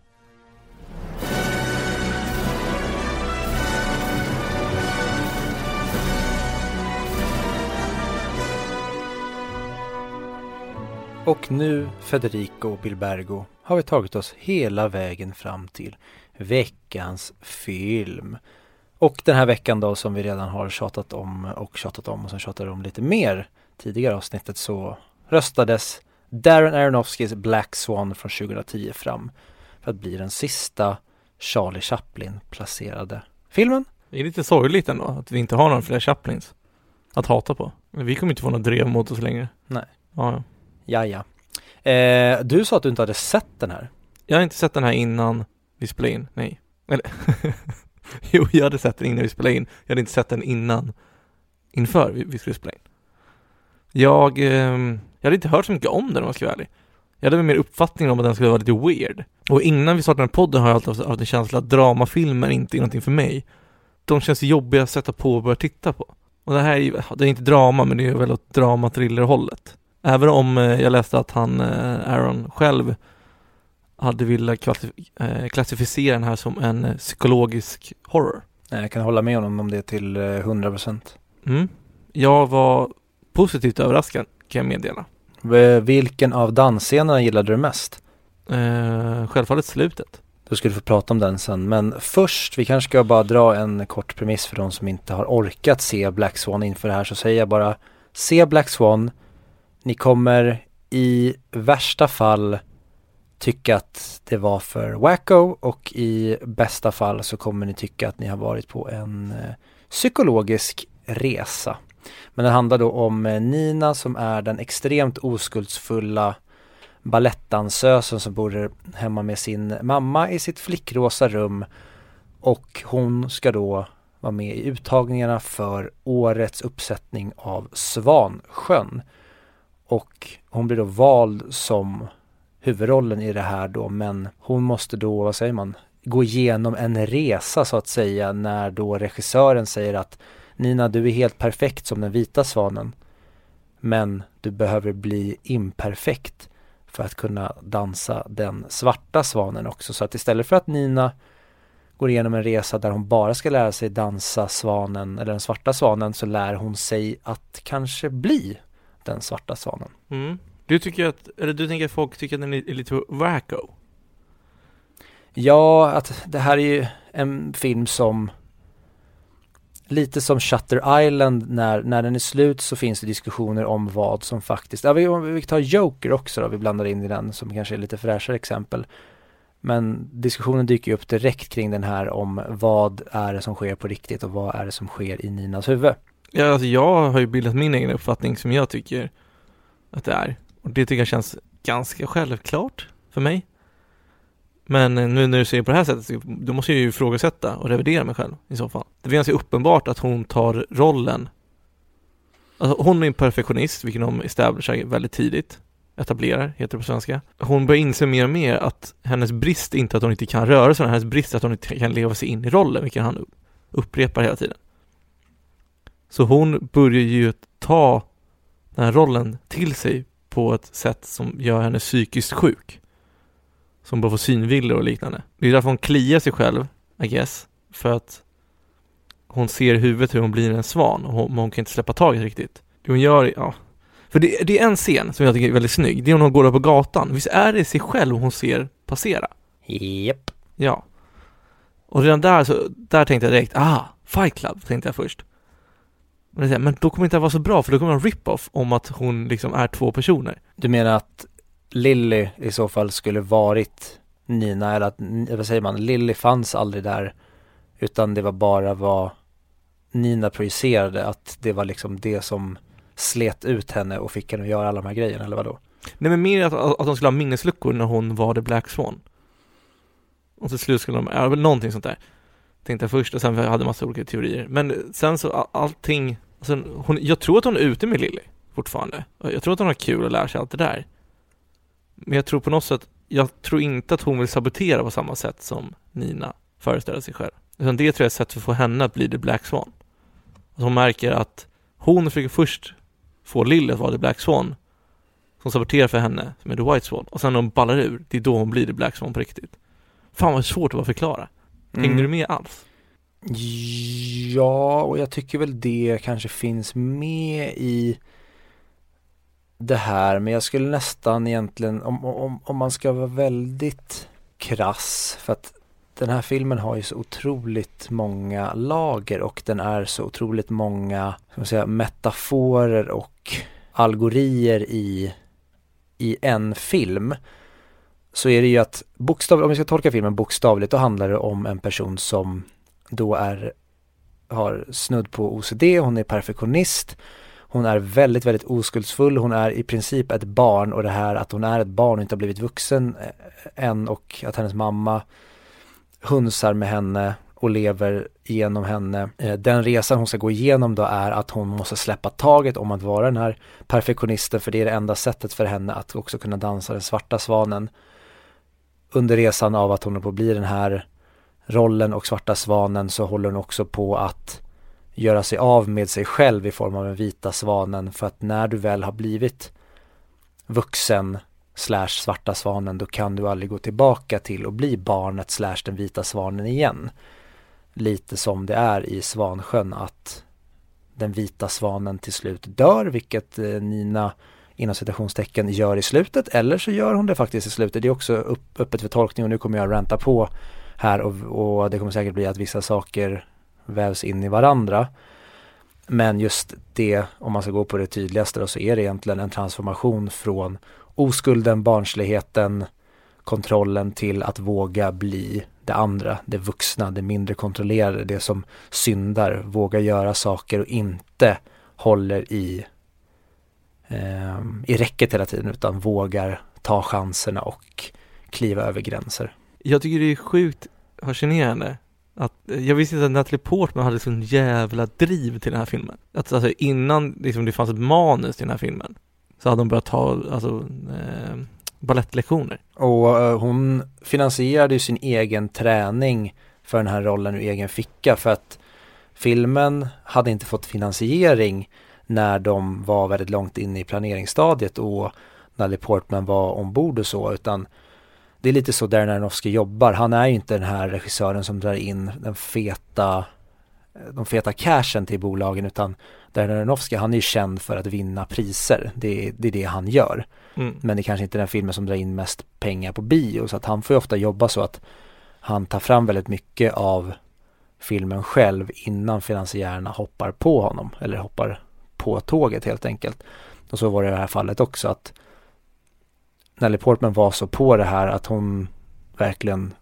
Och nu, Federico Bilbergo, har vi tagit oss hela vägen fram till veckans film. Och den här veckan då som vi redan har tjatat om och tjatat om och som tjatade om lite mer tidigare avsnittet så röstades Darren Aronofskys Black Swan från 2010 fram för att bli den sista Charlie Chaplin placerade filmen. Det är lite sorgligt ändå att vi inte har några fler Chaplins att hata på. Men vi kommer inte få något drev mot oss längre. Nej. Ja, ja. Ja, ja. Eh, du sa att du inte hade sett den här. Jag har inte sett den här innan vi spelade in, nej. Eller Jo, jag hade sett den innan vi spelade in. Jag hade inte sett den innan, inför vi, vi skulle spela in. Jag, eh, jag hade inte hört så mycket om den om jag ska vara ärlig. Jag hade mer uppfattningen om att den skulle vara lite weird. Och innan vi startade den här podden har jag alltid haft en känsla att dramafilmer inte är någonting för mig. De känns jobbiga att sätta på och börja titta på. Och det här är ju, det är inte drama, men det är väl åt drama-thriller-hållet. Även om eh, jag läste att han, eh, Aaron själv, hade velat eh, klassificera den här som en psykologisk horror. Jag kan hålla med honom om det till 100%. Mm. Jag var positivt överraskad kan jag meddela. Vilken av dansscenerna gillade du mest? Eh, självfallet slutet. Du skulle få prata om den sen, men först, vi kanske ska bara dra en kort premiss för de som inte har orkat se Black Swan inför det här, så säger jag bara se Black Swan, ni kommer i värsta fall tycka att det var för wacko och i bästa fall så kommer ni tycka att ni har varit på en eh, psykologisk resa. Men det handlar då om eh, Nina som är den extremt oskuldsfulla balettdansösen som bor hemma med sin mamma i sitt flickrosa rum och hon ska då vara med i uttagningarna för årets uppsättning av Svansjön. Och hon blir då vald som huvudrollen i det här då men hon måste då, vad säger man, gå igenom en resa så att säga när då regissören säger att Nina du är helt perfekt som den vita svanen men du behöver bli imperfekt för att kunna dansa den svarta svanen också. Så att istället för att Nina går igenom en resa där hon bara ska lära sig dansa svanen eller den svarta svanen så lär hon sig att kanske bli den svarta svanen. Mm. Du tycker att, eller du tänker att folk tycker att den är lite wacko? Ja, att det här är ju en film som lite som Shutter Island när, när den är slut så finns det diskussioner om vad som faktiskt, ja vi, vi tar Joker också då, vi blandar in i den som kanske är lite fräschare exempel. Men diskussionen dyker upp direkt kring den här om vad är det som sker på riktigt och vad är det som sker i Ninas huvud. Ja, alltså jag har ju bildat min egen uppfattning som jag tycker att det är. Och det tycker jag känns ganska självklart för mig. Men eh, nu när du säger på det här sättet, då måste jag ju ifrågasätta och revidera mig själv i så fall. Det är ganska uppenbart att hon tar rollen. Alltså hon är en perfektionist, vilket de establishar väldigt tidigt. Etablerar, heter det på svenska. Hon börjar inse mer och mer att hennes brist inte är att hon inte kan röra sig, hennes brist är att hon inte kan leva sig in i rollen, vilket han upprepar hela tiden. Så hon börjar ju ta den här rollen till sig på ett sätt som gör henne psykiskt sjuk. Som bara får synvillor och liknande. Det är därför hon kliar sig själv, I guess. För att hon ser i huvudet hur hon blir en svan och hon, hon kan inte släppa taget riktigt. Det hon gör, ja. För det, det, är en scen som jag tycker är väldigt snygg. Det är när hon går där på gatan. Visst är det sig själv hon ser passera? Japp. Yep. Ja. Och redan där så, där tänkte jag direkt, ah, Fight Club tänkte jag först. Men då kommer det inte att vara så bra för då kommer det en rip-off om att hon liksom är två personer. Du menar att Lilly i så fall skulle varit Nina eller att, vad säger man, Lilly fanns aldrig där utan det var bara vad Nina projicerade att det var liksom det som slet ut henne och fick henne att göra alla de här grejerna eller vadå? Nej men mer att, att de skulle ha minnesluckor när hon var The Black Swan. Och till slut skulle de, ja någonting sånt där. Tänkte jag först och sen hade jag massa olika teorier. Men sen så allting, alltså hon, jag tror att hon är ute med Lilly fortfarande. Jag tror att hon har kul och lär sig allt det där. Men jag tror på något sätt, jag tror inte att hon vill sabotera på samma sätt som Nina föreställer sig själv. Utan det tror jag är ett sätt att få henne att bli The Black Swan. Alltså hon märker att hon försöker först få Lily att vara The Black Swan som saboterar för henne, som är The White Swan. Och sen när hon ballar ur, det är då hon blir The Black Swan på riktigt. Fan vad svårt att bara förklara. Hängde Mm. du med alls? Ja, och jag tycker väl det kanske finns med i det här, men jag skulle nästan egentligen, om, om, om man ska vara väldigt krass, för att den här filmen har ju så otroligt många lager och den är så otroligt många, ska man säga, metaforer och algorier i, i en film. Så är det ju att bokstavligt, om vi ska tolka filmen bokstavligt, då handlar det om en person som då är, har snudd på OCD, hon är perfektionist, hon är väldigt, väldigt oskuldsfull, hon är i princip ett barn och det här att hon är ett barn och inte har blivit vuxen eh, än och att hennes mamma hunsar med henne och lever genom henne. Eh, den resan hon ska gå igenom då är att hon måste släppa taget om att vara den här perfektionisten för det är det enda sättet för henne att också kunna dansa den svarta svanen. Under resan av att hon är på att bli den här rollen och svarta svanen så håller hon också på att göra sig av med sig själv i form av den vita svanen för att när du väl har blivit vuxen slash svarta svanen då kan du aldrig gå tillbaka till och bli barnet slash den vita svanen igen. Lite som det är i Svansjön att den vita svanen till slut dör vilket eh, Nina inom citationstecken gör i slutet eller så gör hon det faktiskt i slutet. Det är också upp, öppet för tolkning och nu kommer jag ranta på här och, och det kommer säkert bli att vissa saker vävs in i varandra. Men just det, om man ska gå på det tydligaste då, så är det egentligen en transformation från oskulden, barnsligheten, kontrollen till att våga bli det andra, det vuxna, det mindre kontrollerade, det som syndar, våga göra saker och inte håller i, eh, i räcket hela tiden utan vågar ta chanserna och kliva över gränser. Jag tycker det är sjukt fascinerande att, jag visste inte att Natalie Portman hade sån jävla driv till den här filmen. Att alltså innan liksom, det fanns ett manus till den här filmen så hade hon börjat ta alltså, eh, balettlektioner. Och eh, hon finansierade ju sin egen träning för den här rollen ur egen ficka för att filmen hade inte fått finansiering när de var väldigt långt inne i planeringsstadiet och Natalie Portman var ombord och så utan det är lite så Darren Aronofsky jobbar. Han är ju inte den här regissören som drar in den feta de feta cashen till bolagen utan Darren Aronofsky han är ju känd för att vinna priser. Det, det är det han gör. Mm. Men det är kanske inte är den filmen som drar in mest pengar på bio så att han får ju ofta jobba så att han tar fram väldigt mycket av filmen själv innan finansiärerna hoppar på honom eller hoppar på tåget helt enkelt. Och så var det i det här fallet också att Nelly Portman var så på det här att hon verkligen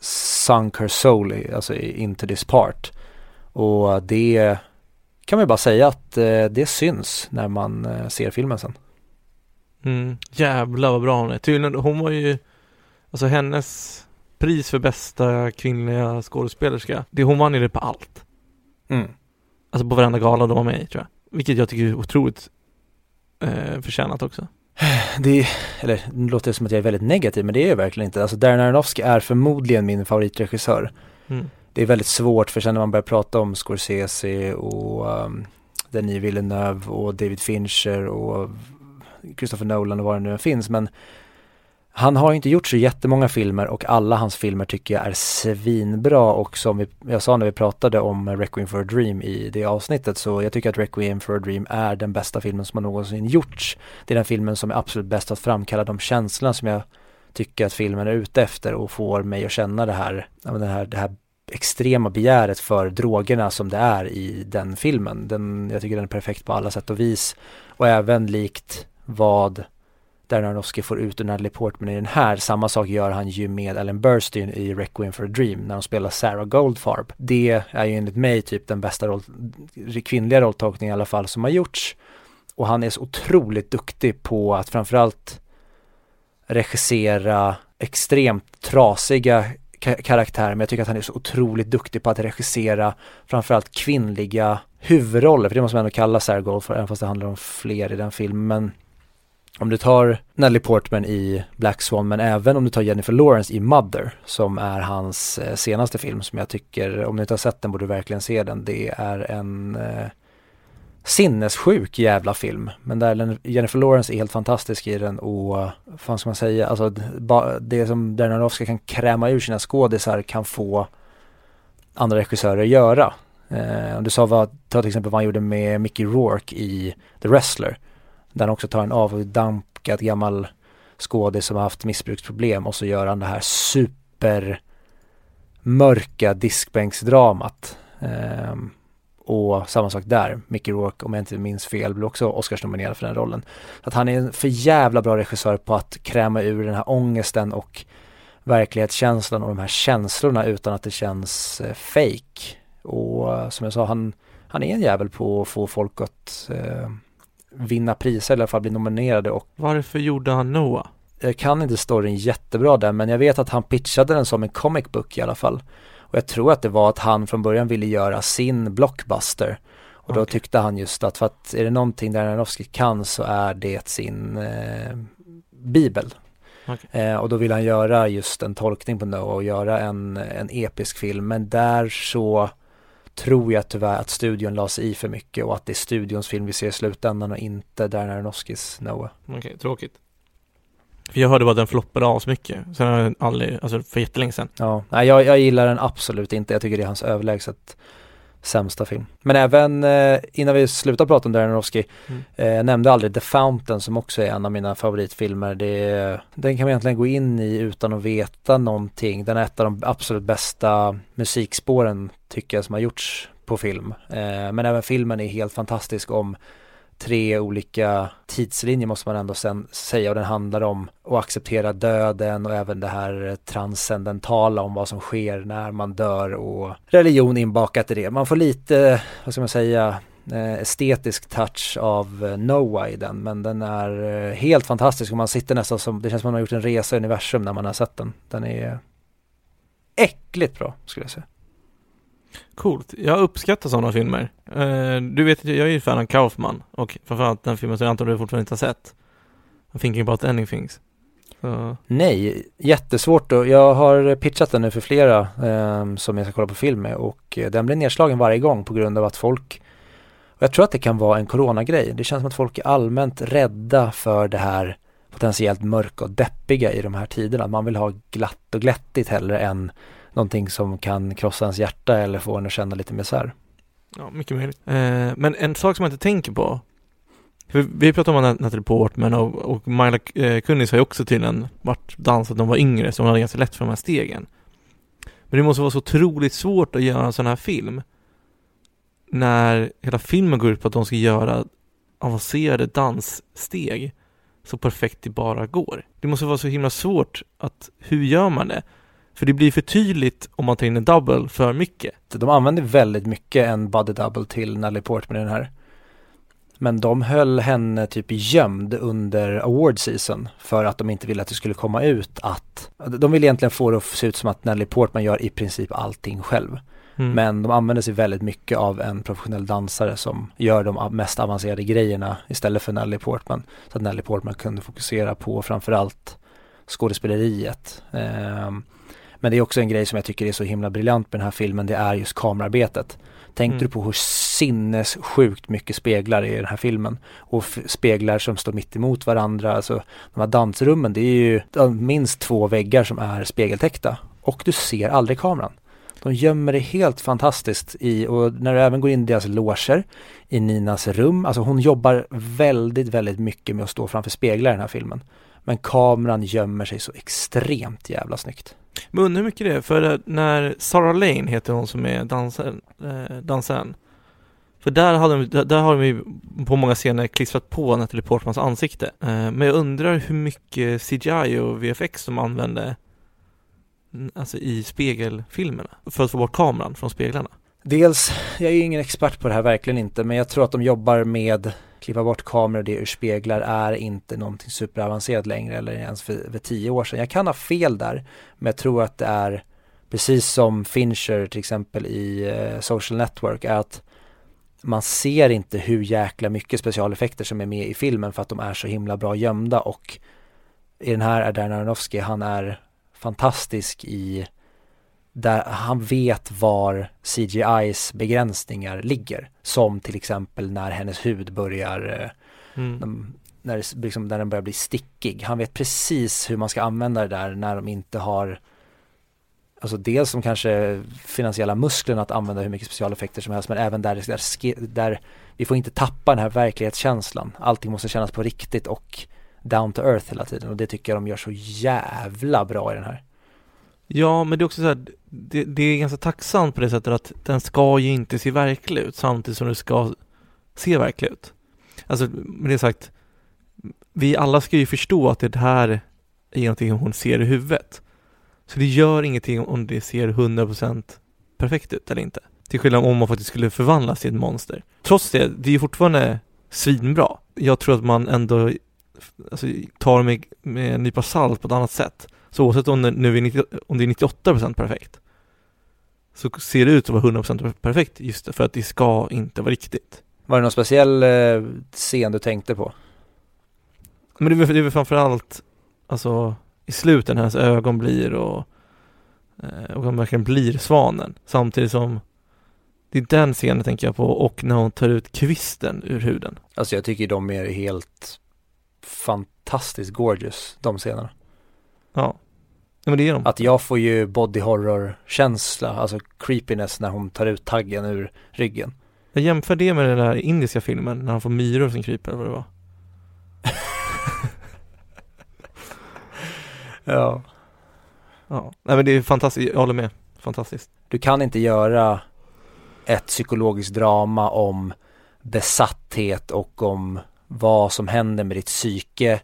sunk her soul i, alltså into this part. Och det kan man ju bara säga att eh, det syns när man eh, ser filmen sen. Mm. Jävlar vad bra hon är. Tydligen, hon var ju, alltså hennes pris för bästa kvinnliga skådespelerska, det hon vann ju det på allt. Mm. Alltså på varenda gala de var med i tror jag. Vilket jag tycker är otroligt eh, förtjänat också. Det, eller nu låter det som att jag är väldigt negativ men det är jag verkligen inte. Alltså Darren Aronofsky är förmodligen min favoritregissör. Mm. Det är väldigt svårt för sen när man börjar prata om Scorsese och um, Denis Villeneuve och David Fincher och Christopher Nolan och vad det nu finns men han har inte gjort så jättemånga filmer och alla hans filmer tycker jag är svinbra och som vi, jag sa när vi pratade om Requiem for a Dream i det avsnittet så jag tycker att Requiem for a Dream är den bästa filmen som har någonsin gjorts. Det är den filmen som är absolut bäst att framkalla de känslorna som jag tycker att filmen är ute efter och får mig att känna det här, det här, det här extrema begäret för drogerna som det är i den filmen. Den, jag tycker den är perfekt på alla sätt och vis. Och även likt vad där Aronofsky får ut ur Natalie Portman i den här. Samma sak gör han ju med Ellen Burstyn i Requiem for a Dream när hon spelar Sarah Goldfarb. Det är ju enligt mig typ den bästa roll, kvinnliga rolltolkning i alla fall som har gjorts. Och han är så otroligt duktig på att framförallt regissera extremt trasiga karaktärer men jag tycker att han är så otroligt duktig på att regissera framförallt kvinnliga huvudroller, för det måste man ändå kalla Sarah Goldfarb även fast det handlar om fler i den filmen om du tar Natalie Portman i Black Swan men även om du tar Jennifer Lawrence i Mother som är hans eh, senaste film som jag tycker, om du inte har sett den borde du verkligen se den. Det är en eh, sinnessjuk jävla film. Men där Jennifer Lawrence är helt fantastisk i den och vad fan ska man säga, alltså det som Darren Aronofsky kan kräma ur sina skådisar kan få andra regissörer göra. Eh, om du sa vad, ta till exempel vad han gjorde med Mickey Rourke i The Wrestler. Där han också tar en avdankad gammal skådis som har haft missbruksproblem och så gör han det här super mörka diskbänksdramat. Um, och samma sak där, Mickey Rourke om jag inte minns fel blir också Oscarsnominerad för den rollen. Att han är en för jävla bra regissör på att kräma ur den här ångesten och verklighetskänslan och de här känslorna utan att det känns eh, fake. Och eh, som jag sa, han, han är en jävel på att få folk att eh, vinna priser eller i alla fall bli nominerade och Varför gjorde han Noah? Jag kan inte storyn jättebra där men jag vet att han pitchade den som en comic book i alla fall. Och jag tror att det var att han från början ville göra sin blockbuster. Och okay. då tyckte han just att för att är det någonting där Aronofsky kan så är det sin eh, bibel. Okay. Eh, och då vill han göra just en tolkning på Noah och göra en, en episk film. Men där så tror jag tyvärr att studion la sig i för mycket och att det är studions film vi ser i slutändan och inte Darren Aronofskys Noah. Okej, okay, tråkigt. För jag hörde bara att den floppade av så mycket. Sen har jag aldrig, alltså för jättelänge sedan. Ja, nej jag, jag gillar den absolut inte. Jag tycker det är hans överlägset sämsta film. Men även eh, innan vi slutar prata om Darren Aronofsky, mm. eh, nämnde aldrig The Fountain som också är en av mina favoritfilmer. Det, den kan man egentligen gå in i utan att veta någonting. Den är ett av de absolut bästa musikspåren tycker jag som har gjorts på film. Eh, men även filmen är helt fantastisk om tre olika tidslinjer måste man ändå sen säga och den handlar om att acceptera döden och även det här transcendentala om vad som sker när man dör och religion inbakat i det. Man får lite, vad ska man säga, eh, estetisk touch av eh, Noah i den men den är eh, helt fantastisk och man sitter nästan som, det känns som man har gjort en resa i universum när man har sett den. Den är äckligt bra skulle jag säga. Coolt. Jag uppskattar sådana filmer. Uh, du vet att jag är ju fan av Kaufman och framförallt den filmen som jag antar du fortfarande inte har sett. I'm thinking about ending things. Så. Nej, jättesvårt och jag har pitchat den nu för flera um, som jag ska kolla på film med och eh, den blir nedslagen varje gång på grund av att folk och jag tror att det kan vara en coronagrej. Det känns som att folk är allmänt rädda för det här potentiellt mörka och deppiga i de här tiderna. Man vill ha glatt och glättigt hellre än någonting som kan krossa ens hjärta eller få en att känna lite misär. Ja, mycket möjligt. Eh, men en sak som man inte tänker på vi pratade om Natalie Portman och, och Myla Kunis eh, har ju också tydligen varit dansat när de var yngre så hon hade ganska lätt för de här stegen. Men det måste vara så otroligt svårt att göra en sån här film när hela filmen går ut på att de ska göra avancerade danssteg så perfekt det bara går. Det måste vara så himla svårt att, hur gör man det? För det blir för tydligt om man tar in en double för mycket. De använder väldigt mycket en body double till Natalie Portman i den här. Men de höll henne typ gömd under award season för att de inte ville att det skulle komma ut att de vill egentligen få det att se ut som att Natalie Portman gör i princip allting själv. Mm. Men de använder sig väldigt mycket av en professionell dansare som gör de mest avancerade grejerna istället för Natalie Portman. Så att Natalie Portman kunde fokusera på framförallt skådespeleriet. Um, men det är också en grej som jag tycker är så himla briljant med den här filmen, det är just kamerarbetet. Tänkte mm. du på hur sinnessjukt mycket speglar är i den här filmen? Och speglar som står mitt emot varandra, alltså de här dansrummen, det är ju minst två väggar som är spegeltäckta. Och du ser aldrig kameran. De gömmer det helt fantastiskt i, och när du även går in i deras loger, i Ninas rum, alltså hon jobbar väldigt, väldigt mycket med att stå framför speglar i den här filmen. Men kameran gömmer sig så extremt jävla snyggt. Men undrar hur mycket det är, för när Sarah Lane heter hon som är dansaren, eh. För där, hade de, där har de ju på många scener klistrat på Natalie Portmans ansikte. Eh, men jag undrar hur mycket CGI och VFX de använde alltså i spegelfilmerna för att få bort kameran från speglarna. Dels, jag är ju ingen expert på det här, verkligen inte, men jag tror att de jobbar med klippa bort kameror det ur speglar är inte någonting superavancerat längre eller ens för, för tio år sedan. Jag kan ha fel där, men jag tror att det är precis som Fincher till exempel i uh, Social Network är att man ser inte hur jäkla mycket specialeffekter som är med i filmen för att de är så himla bra gömda och i den här är Darren Aronofsky, han är fantastisk i där han vet var CGI's begränsningar ligger. Som till exempel när hennes hud börjar, eh, mm. när, liksom, när den börjar bli stickig. Han vet precis hur man ska använda det där när de inte har Alltså dels de kanske finansiella musklerna att använda hur mycket specialeffekter som helst men även där, där, där vi får inte tappa den här verklighetskänslan. Allting måste kännas på riktigt och down to earth hela tiden och det tycker jag de gör så jävla bra i den här. Ja, men det är också så här, det, det, är ganska tacksamt på det sättet att den ska ju inte se verklig ut samtidigt som den ska se verklig ut. Alltså, med det sagt, vi alla ska ju förstå att det här är någonting hon ser i huvudet. Så det gör ingenting om det ser 100% perfekt ut eller inte. Till skillnad om man faktiskt skulle förvandlas till ett monster. Trots det, det är ju fortfarande svinbra. Jag tror att man ändå alltså, tar med, med en nypa salt på ett annat sätt. Så oavsett om det, nu är 90, om det är 98% perfekt så ser det ut att vara 100% perfekt just för att det ska inte vara riktigt. Var det någon speciell eh, scen du tänkte på? Men det är, det är väl framförallt alltså i slutet när hans ögon blir och eh, och han verkligen blir svanen samtidigt som det är den scenen tänker jag på och när hon tar ut kvisten ur huden. Alltså jag tycker de är helt fantastiskt gorgeous, de scenerna. Ja. ja men det är de. Att jag får ju body horror känsla, alltså creepiness när hon tar ut taggen ur ryggen. Jag jämför det med den där indiska filmen när han får myror som kryper eller vad det var. ja. Ja, nej men det är fantastiskt, jag håller med. Fantastiskt. Du kan inte göra ett psykologiskt drama om besatthet och om vad som händer med ditt psyke.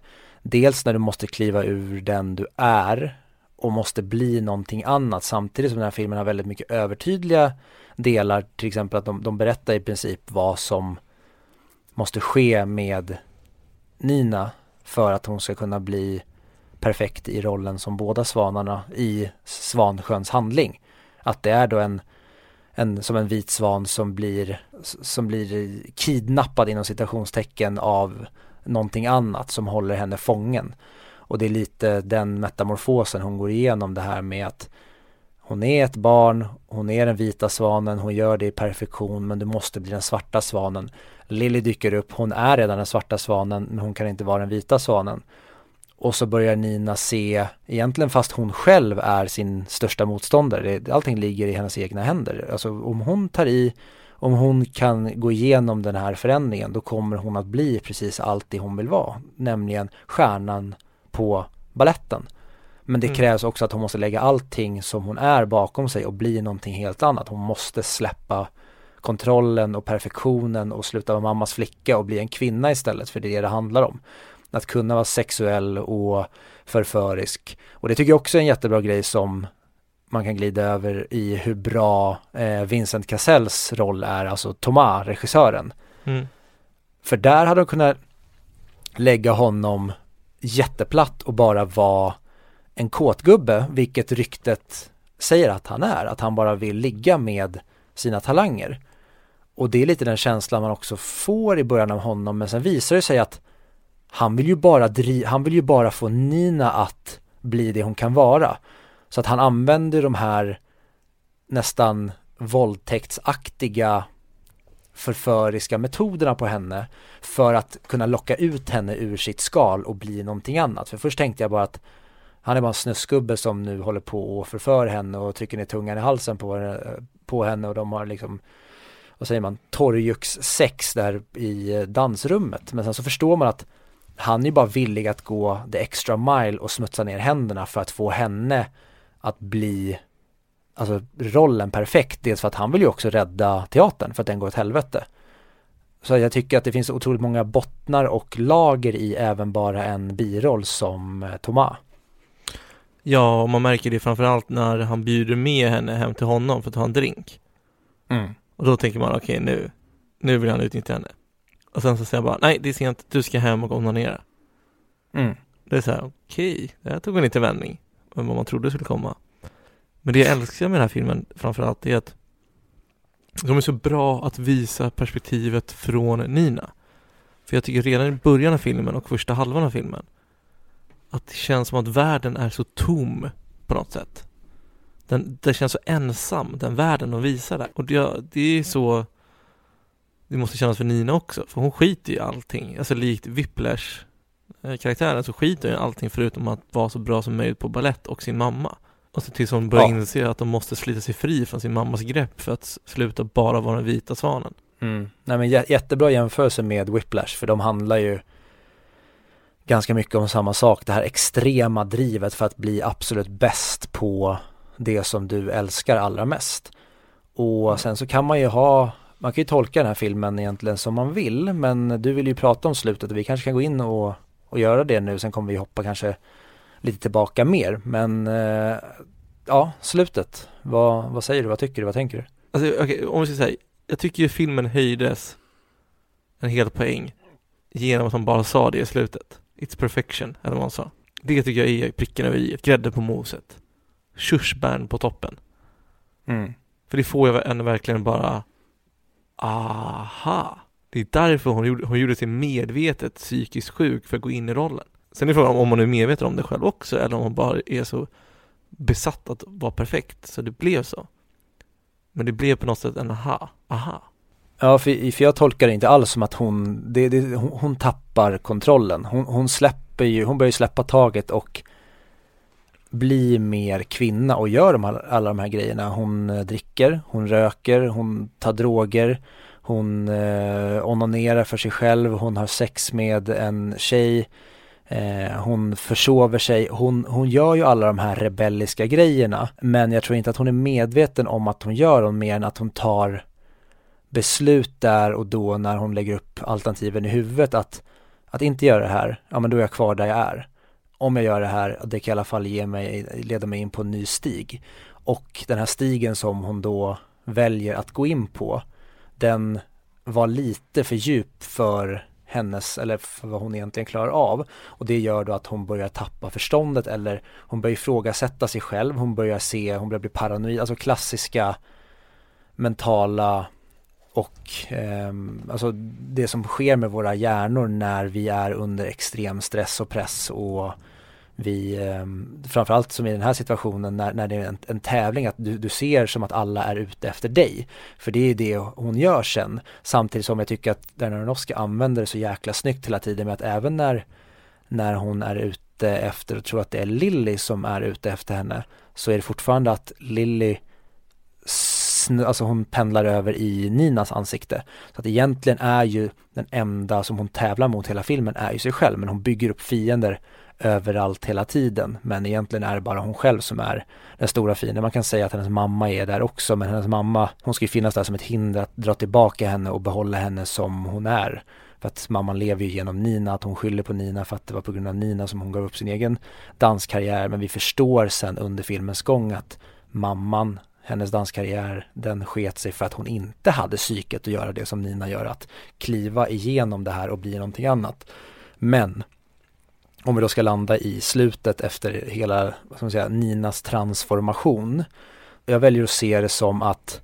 Dels när du måste kliva ur den du är och måste bli någonting annat samtidigt som den här filmen har väldigt mycket övertydliga delar, till exempel att de, de berättar i princip vad som måste ske med Nina för att hon ska kunna bli perfekt i rollen som båda svanarna i Svansjöns handling. Att det är då en en, som en vit svan som blir, som blir kidnappad inom citationstecken av någonting annat som håller henne fången. Och det är lite den metamorfosen hon går igenom det här med att hon är ett barn, hon är den vita svanen, hon gör det i perfektion men du måste bli den svarta svanen. Lily dyker upp, hon är redan den svarta svanen men hon kan inte vara den vita svanen. Och så börjar Nina se, egentligen fast hon själv är sin största motståndare, allting ligger i hennes egna händer. Alltså om hon tar i, om hon kan gå igenom den här förändringen, då kommer hon att bli precis allt det hon vill vara, nämligen stjärnan på balletten. Men det mm. krävs också att hon måste lägga allting som hon är bakom sig och bli någonting helt annat. Hon måste släppa kontrollen och perfektionen och sluta vara mammas flicka och bli en kvinna istället för det är det det handlar om. Att kunna vara sexuell och förförisk. Och det tycker jag också är en jättebra grej som man kan glida över i hur bra eh, Vincent Cassells roll är, alltså Thomas, regissören. Mm. För där hade de kunnat lägga honom jätteplatt och bara vara en kåtgubbe, vilket ryktet säger att han är, att han bara vill ligga med sina talanger. Och det är lite den känslan man också får i början av honom, men sen visar det sig att han vill ju bara dri han vill ju bara få Nina att bli det hon kan vara. Så att han använder de här nästan våldtäktsaktiga förföriska metoderna på henne för att kunna locka ut henne ur sitt skal och bli någonting annat. För först tänkte jag bara att han är bara en snusgubbe som nu håller på och förför henne och trycker ner tungan i halsen på, på henne och de har liksom vad säger man, torrjuxsex där i dansrummet. Men sen så förstår man att han är bara villig att gå the extra mile och smutsa ner händerna för att få henne att bli alltså rollen perfekt. Dels för att han vill ju också rädda teatern för att den går åt helvete. Så jag tycker att det finns otroligt många bottnar och lager i även bara en biroll som eh, Thomas. Ja, och man märker det framförallt när han bjuder med henne hem till honom för att ta en drink. Mm. Och då tänker man, okej okay, nu, nu vill han utnyttja henne. Och sen så säger jag bara, nej det är sent, du ska hem och onanera. Mm. Det är så här, okej, okay, det här tog en liten vändning. Än vad man trodde skulle komma. Men det jag älskar med den här filmen framförallt är att De är så bra att visa perspektivet från Nina. För jag tycker redan i början av filmen och första halvan av filmen att det känns som att världen är så tom på något sätt. Den, den känns så ensam, den världen de visar där. Och det, det är så det måste kännas för Nina också, för hon skiter i allting. Alltså likt Whiplash karaktären så skiter hon i allting förutom att vara så bra som möjligt på ballett och sin mamma. Och så tills hon börjar Ja. inse att de måste slita sig fri från sin mammas grepp för att sluta bara vara den vita svanen. Mm. Nej men jä- jättebra jämförelse med Whiplash för de handlar ju ganska mycket om samma sak. Det här extrema drivet för att bli absolut bäst på det som du älskar allra mest. Och sen så kan man ju ha, man kan ju tolka den här filmen egentligen som man vill men du vill ju prata om slutet och vi kanske kan gå in och, och göra det nu. Sen kommer vi hoppa kanske lite tillbaka mer. Men eh, ja, slutet. Vad, vad säger du? Vad tycker du? Vad tänker du? Alltså okej, om vi ska säga, jag tycker ju filmen höjdes en hel poäng genom att de bara sa det i slutet. It's perfection, eller vad han sa. Det tycker jag är pricken över i, grädde på moset. Körsbärn på toppen. Mm. För det får jag en verkligen bara Aha! Det är därför hon gjorde, hon gjorde sig medvetet psykiskt sjuk för att gå in i rollen. Sen är frågan om hon är medveten om det själv också eller om hon bara är så besatt att vara perfekt så det blev så. Men det blev på något sätt en aha, aha. Ja, för, för jag tolkar det inte alls som att hon, det, det, hon, hon tappar kontrollen. Hon, hon släpper ju, hon börjar släppa taget och bli mer kvinna och gör de, här, alla de här grejerna. Hon eh, dricker, hon röker, hon tar droger, hon eh, onanerar för sig själv, hon har sex med en tjej, eh, hon försover sig, hon, hon gör ju alla de här rebelliska grejerna. Men jag tror inte att hon är medveten om att hon gör dem mer än att hon tar beslut där och då när hon lägger upp alternativen i huvudet att, att inte göra det här, ja men då är jag kvar där jag är. Om jag gör det här, det kan i alla fall ge mig, leda mig in på en ny stig. Och den här stigen som hon då väljer att gå in på, den var lite för djup för hennes, eller för vad hon egentligen klarar av. Och det gör då att hon börjar tappa förståndet eller hon börjar ifrågasätta sig själv, hon börjar se, hon börjar bli paranoid, alltså klassiska mentala och eh, alltså det som sker med våra hjärnor när vi är under extrem stress och press och vi, ehm, framförallt som i den här situationen när, när det är en, en tävling, att du, du ser som att alla är ute efter dig. För det är det hon gör sen. Samtidigt som jag tycker att Darren Aronofsky använder det så jäkla snyggt hela tiden med att även när, när hon är ute efter och tror att det är Lilly som är ute efter henne så är det fortfarande att Lilly alltså hon pendlar över i Ninas ansikte. Så att egentligen är ju den enda som hon tävlar mot hela filmen är ju sig själv men hon bygger upp fiender överallt hela tiden men egentligen är det bara hon själv som är den stora fienden. Man kan säga att hennes mamma är där också men hennes mamma, hon ska ju finnas där som ett hinder att dra tillbaka henne och behålla henne som hon är. För att mamman lever ju genom Nina, att hon skyller på Nina för att det var på grund av Nina som hon gav upp sin egen danskarriär men vi förstår sen under filmens gång att mamman hennes danskarriär, den sket sig för att hon inte hade psyket att göra det som Nina gör, att kliva igenom det här och bli någonting annat. Men om vi då ska landa i slutet efter hela, vad ska man säga, Ninas transformation. Jag väljer att se det som att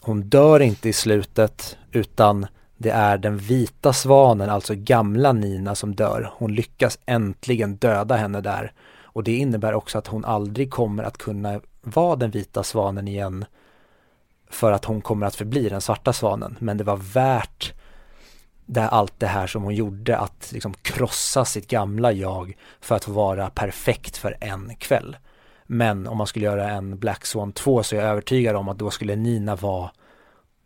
hon dör inte i slutet utan det är den vita svanen, alltså gamla Nina som dör. Hon lyckas äntligen döda henne där. Och det innebär också att hon aldrig kommer att kunna vara den vita svanen igen för att hon kommer att förbli den svarta svanen. Men det var värt där allt det här som hon gjorde, att liksom krossa sitt gamla jag för att vara perfekt för en kväll. Men om man skulle göra en Black Swan 2 så är jag övertygad om att då skulle Nina vara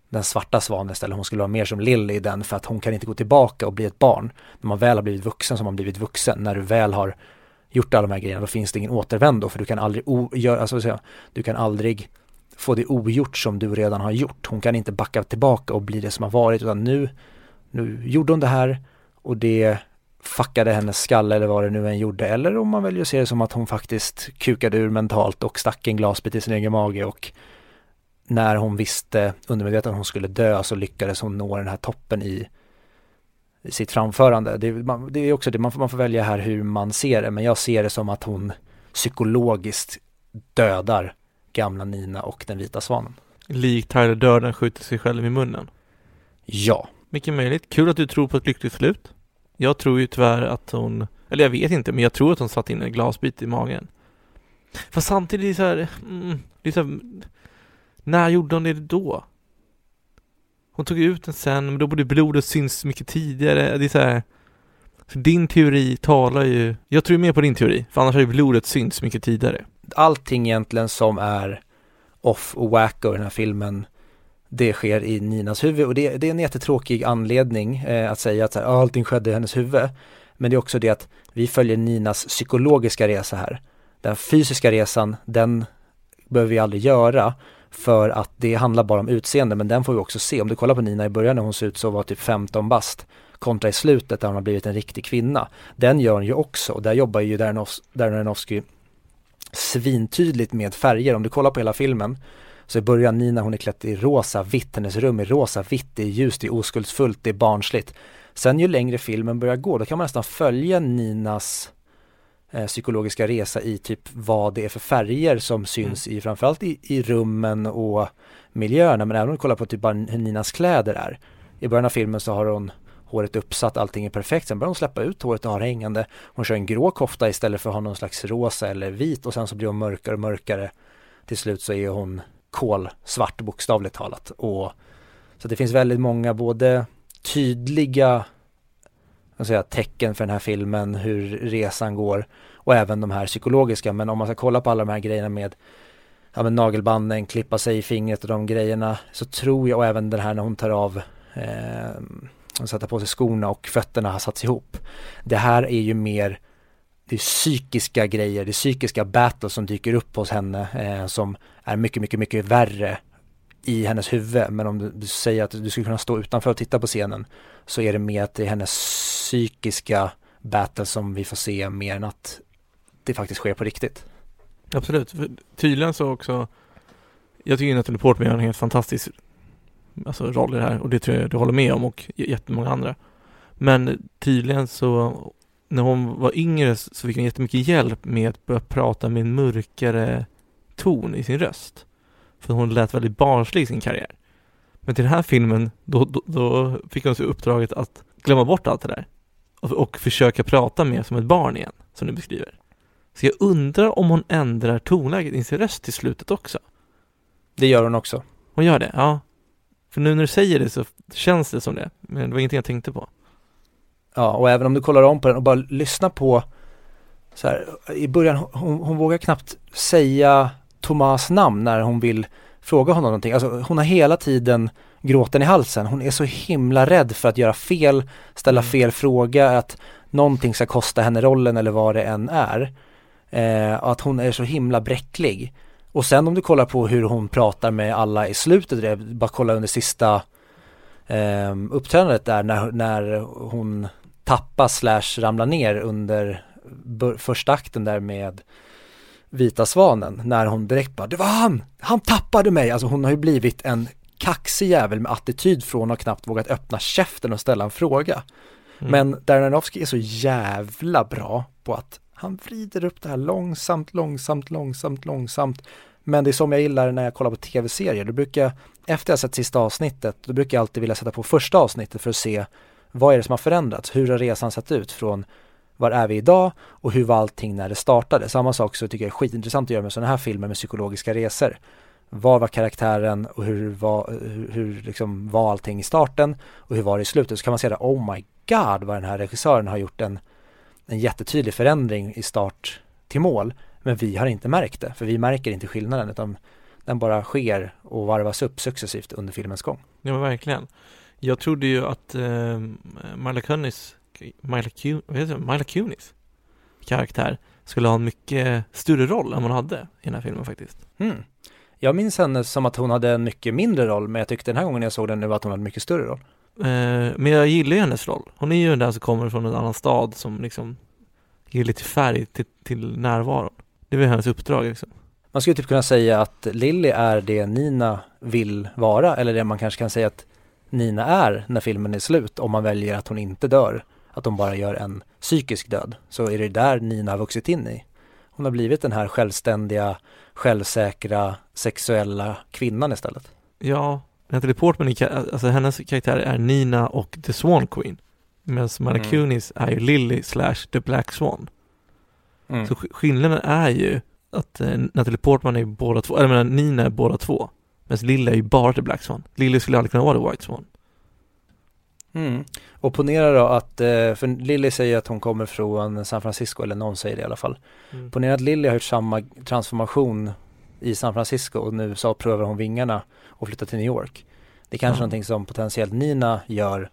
den svarta svanen istället. Hon skulle vara mer som Lily i den för att hon kan inte gå tillbaka och bli ett barn. När man väl har blivit vuxen så har man blivit vuxen. När du väl har gjort alla de här grejerna då finns det ingen återvändo för du kan aldrig, o- gör, alltså, säga, du kan aldrig få det ogjort som du redan har gjort. Hon kan inte backa tillbaka och bli det som har varit utan nu, nu gjorde hon det här och det fuckade hennes skalle eller vad det nu än gjorde. Eller om man väljer att se det som att hon faktiskt kukade ur mentalt och stack en glasbit i sin egen mage och när hon visste undermedvetet att hon skulle dö så lyckades hon nå den här toppen i, i sitt framförande. Det, man, det är också det, man får, man får välja här hur man ser det, men jag ser det som att hon psykologiskt dödar gamla Nina och den vita svanen. Lik Tyler Durden skjuter sig själv i munnen. Ja. Mycket möjligt. Kul att du tror på ett lyckligt slut. Jag tror ju tyvärr att hon, eller jag vet inte, men jag tror att hon satt in en glasbit i magen. Fast samtidigt är det så här, mm, det är så här, när gjorde hon det då? Hon tog ut den sen, men då borde blodet syns mycket tidigare. Det är så här, så din teori talar ju, jag tror mer på din teori, för annars har ju blodet synts mycket tidigare. Allting egentligen som är off och wacko i den här filmen det sker i Ninas huvud och det, det är en jättetråkig anledning eh, att säga att så här, ah, allting skedde i hennes huvud. Men det är också det att vi följer Ninas psykologiska resa här. Den fysiska resan, den behöver vi aldrig göra för att det handlar bara om utseende men den får vi också se. Om du kollar på Nina i början när hon ser ut så var typ 15 bast kontra i slutet där hon har blivit en riktig kvinna. Den gör hon ju också och där jobbar ju Darnowski svintydligt med färger. Om du kollar på hela filmen så i början Nina hon är klädd i rosa, vitt, hennes rum är rosa, vitt, det är ljust, det är oskuldsfullt, det är barnsligt. Sen ju längre filmen börjar gå, då kan man nästan följa Ninas eh, psykologiska resa i typ vad det är för färger som syns mm. i framförallt i, i rummen och miljöerna, men även om du kollar på typ bara hur Ninas kläder är. I början av filmen så har hon håret uppsatt, allting är perfekt. Sen börjar hon släppa ut håret och har hängande. Hon kör en grå kofta istället för att ha någon slags rosa eller vit och sen så blir hon mörkare och mörkare. Till slut så är hon kolsvart bokstavligt talat. Och, så det finns väldigt många både tydliga säga, tecken för den här filmen, hur resan går och även de här psykologiska. Men om man ska kolla på alla de här grejerna med ja, men nagelbanden, klippa sig i fingret och de grejerna så tror jag och även den här när hon tar av eh, sätta på sig skorna och fötterna har satts ihop. Det här är ju mer det är psykiska grejer, det är psykiska battles som dyker upp hos henne eh, som är mycket, mycket, mycket värre i hennes huvud. Men om du, du, säger att du skulle kunna stå utanför och titta på scenen så är det mer att det är hennes psykiska battles som vi får se mer än att det faktiskt sker på riktigt. Absolut, tydligen så också jag tycker Natalie Portman gör en helt fantastisk alltså, roll i det här och det tror jag du håller med om och jättemånga andra. Men tydligen så när hon var yngre så fick hon jättemycket hjälp med att börja prata med en mörkare ton i sin röst. För hon lät väldigt barnslig i sin karriär. Men till den här filmen, då, då, då fick hon så uppdraget att glömma bort allt det där. Och, och, försöka prata mer som ett barn igen, som du beskriver. Så jag undrar om hon ändrar tonläget i sin röst till slutet också. Det gör hon också. Hon gör det, ja. För nu när du säger det så känns det som det, men det var ingenting jag tänkte på. Ja, och även om du kollar om på den och bara lyssnar på så här, i början, hon, hon vågar knappt säga Tomas namn när hon vill fråga honom någonting. Alltså hon har hela tiden gråten i halsen. Hon är så himla rädd för att göra fel, ställa mm. fel fråga, att någonting ska kosta henne rollen eller vad det än är. Eh, att hon är så himla bräcklig. Och sen om du kollar på hur hon pratar med alla i slutet, bara kolla under sista eh, uppträdandet där när, när hon tappa slash ramla ner under första akten där med Vita Svanen när hon direkt bara, det var han! Han tappade mig! Alltså hon har ju blivit en kaxig jävel med attityd från att knappt vågat öppna käften och ställa en fråga. Mm. Men Darren är så jävla bra på att han vrider upp det här långsamt, långsamt, långsamt, långsamt. Men det är som jag gillar när jag kollar på tv-serier. Då brukar efter jag sett sista avsnittet, då brukar jag alltid vilja sätta på första avsnittet för att se vad är det som har förändrats? Hur har resan sett ut från var är vi idag och hur var allting när det startade? Samma sak så tycker jag är skitintressant att göra med sådana här filmer med psykologiska resor. Var var karaktären och hur var, hur, hur liksom var allting i starten och hur var det i slutet? Så kan man säga oh my god vad den här regissören har gjort en, en jättetydlig förändring i start till mål. Men vi har inte märkt det, för vi märker inte skillnaden utan den bara sker och varvas upp successivt under filmens gång. Ja, men verkligen. Jag trodde ju att eh, Mila Kunis, Mila, det? Mila Kunis karaktär skulle ha en mycket större roll än hon hade i den här filmen faktiskt. Mm. Jag minns henne som att hon hade en mycket mindre roll, men jag tyckte den här gången jag såg den nu att hon hade en mycket större roll. Eh, men jag gillar ju hennes roll. Hon är ju den som kommer från en annan stad som liksom ger lite färg till, till närvaron. Det är väl hennes uppdrag liksom. Man skulle typ kunna säga att Lily är det Nina vill vara, eller det man kanske kan säga att Nina är när filmen är slut om man väljer att hon inte dör. Att de bara gör en psykisk död. Så är det där Nina har vuxit in i. Hon har blivit den här självständiga, självsäkra, sexuella kvinnan istället. Ja, Natalie Portman, alltså hennes karaktär är Nina och The Swan Queen. Medan Mila Mm. Är ju Lily slash The Black Swan. Mm. Så sk- skillnaden är ju att eh, Natalie Portman är ju båda två, eller jag menar Nina är båda två. Medan Lily är ju bara The Black Swan. Lily skulle aldrig kunna vara The White Swan. Mm. Och ponera då att, eh, för Lily säger att hon kommer från San Francisco, eller någon säger det i alla fall. Mm. Ponera att Lily har gjort samma transformation i San Francisco och nu så prövar hon vingarna och flyttar till New York. Det är kanske Ja. någonting som potentiellt Nina gör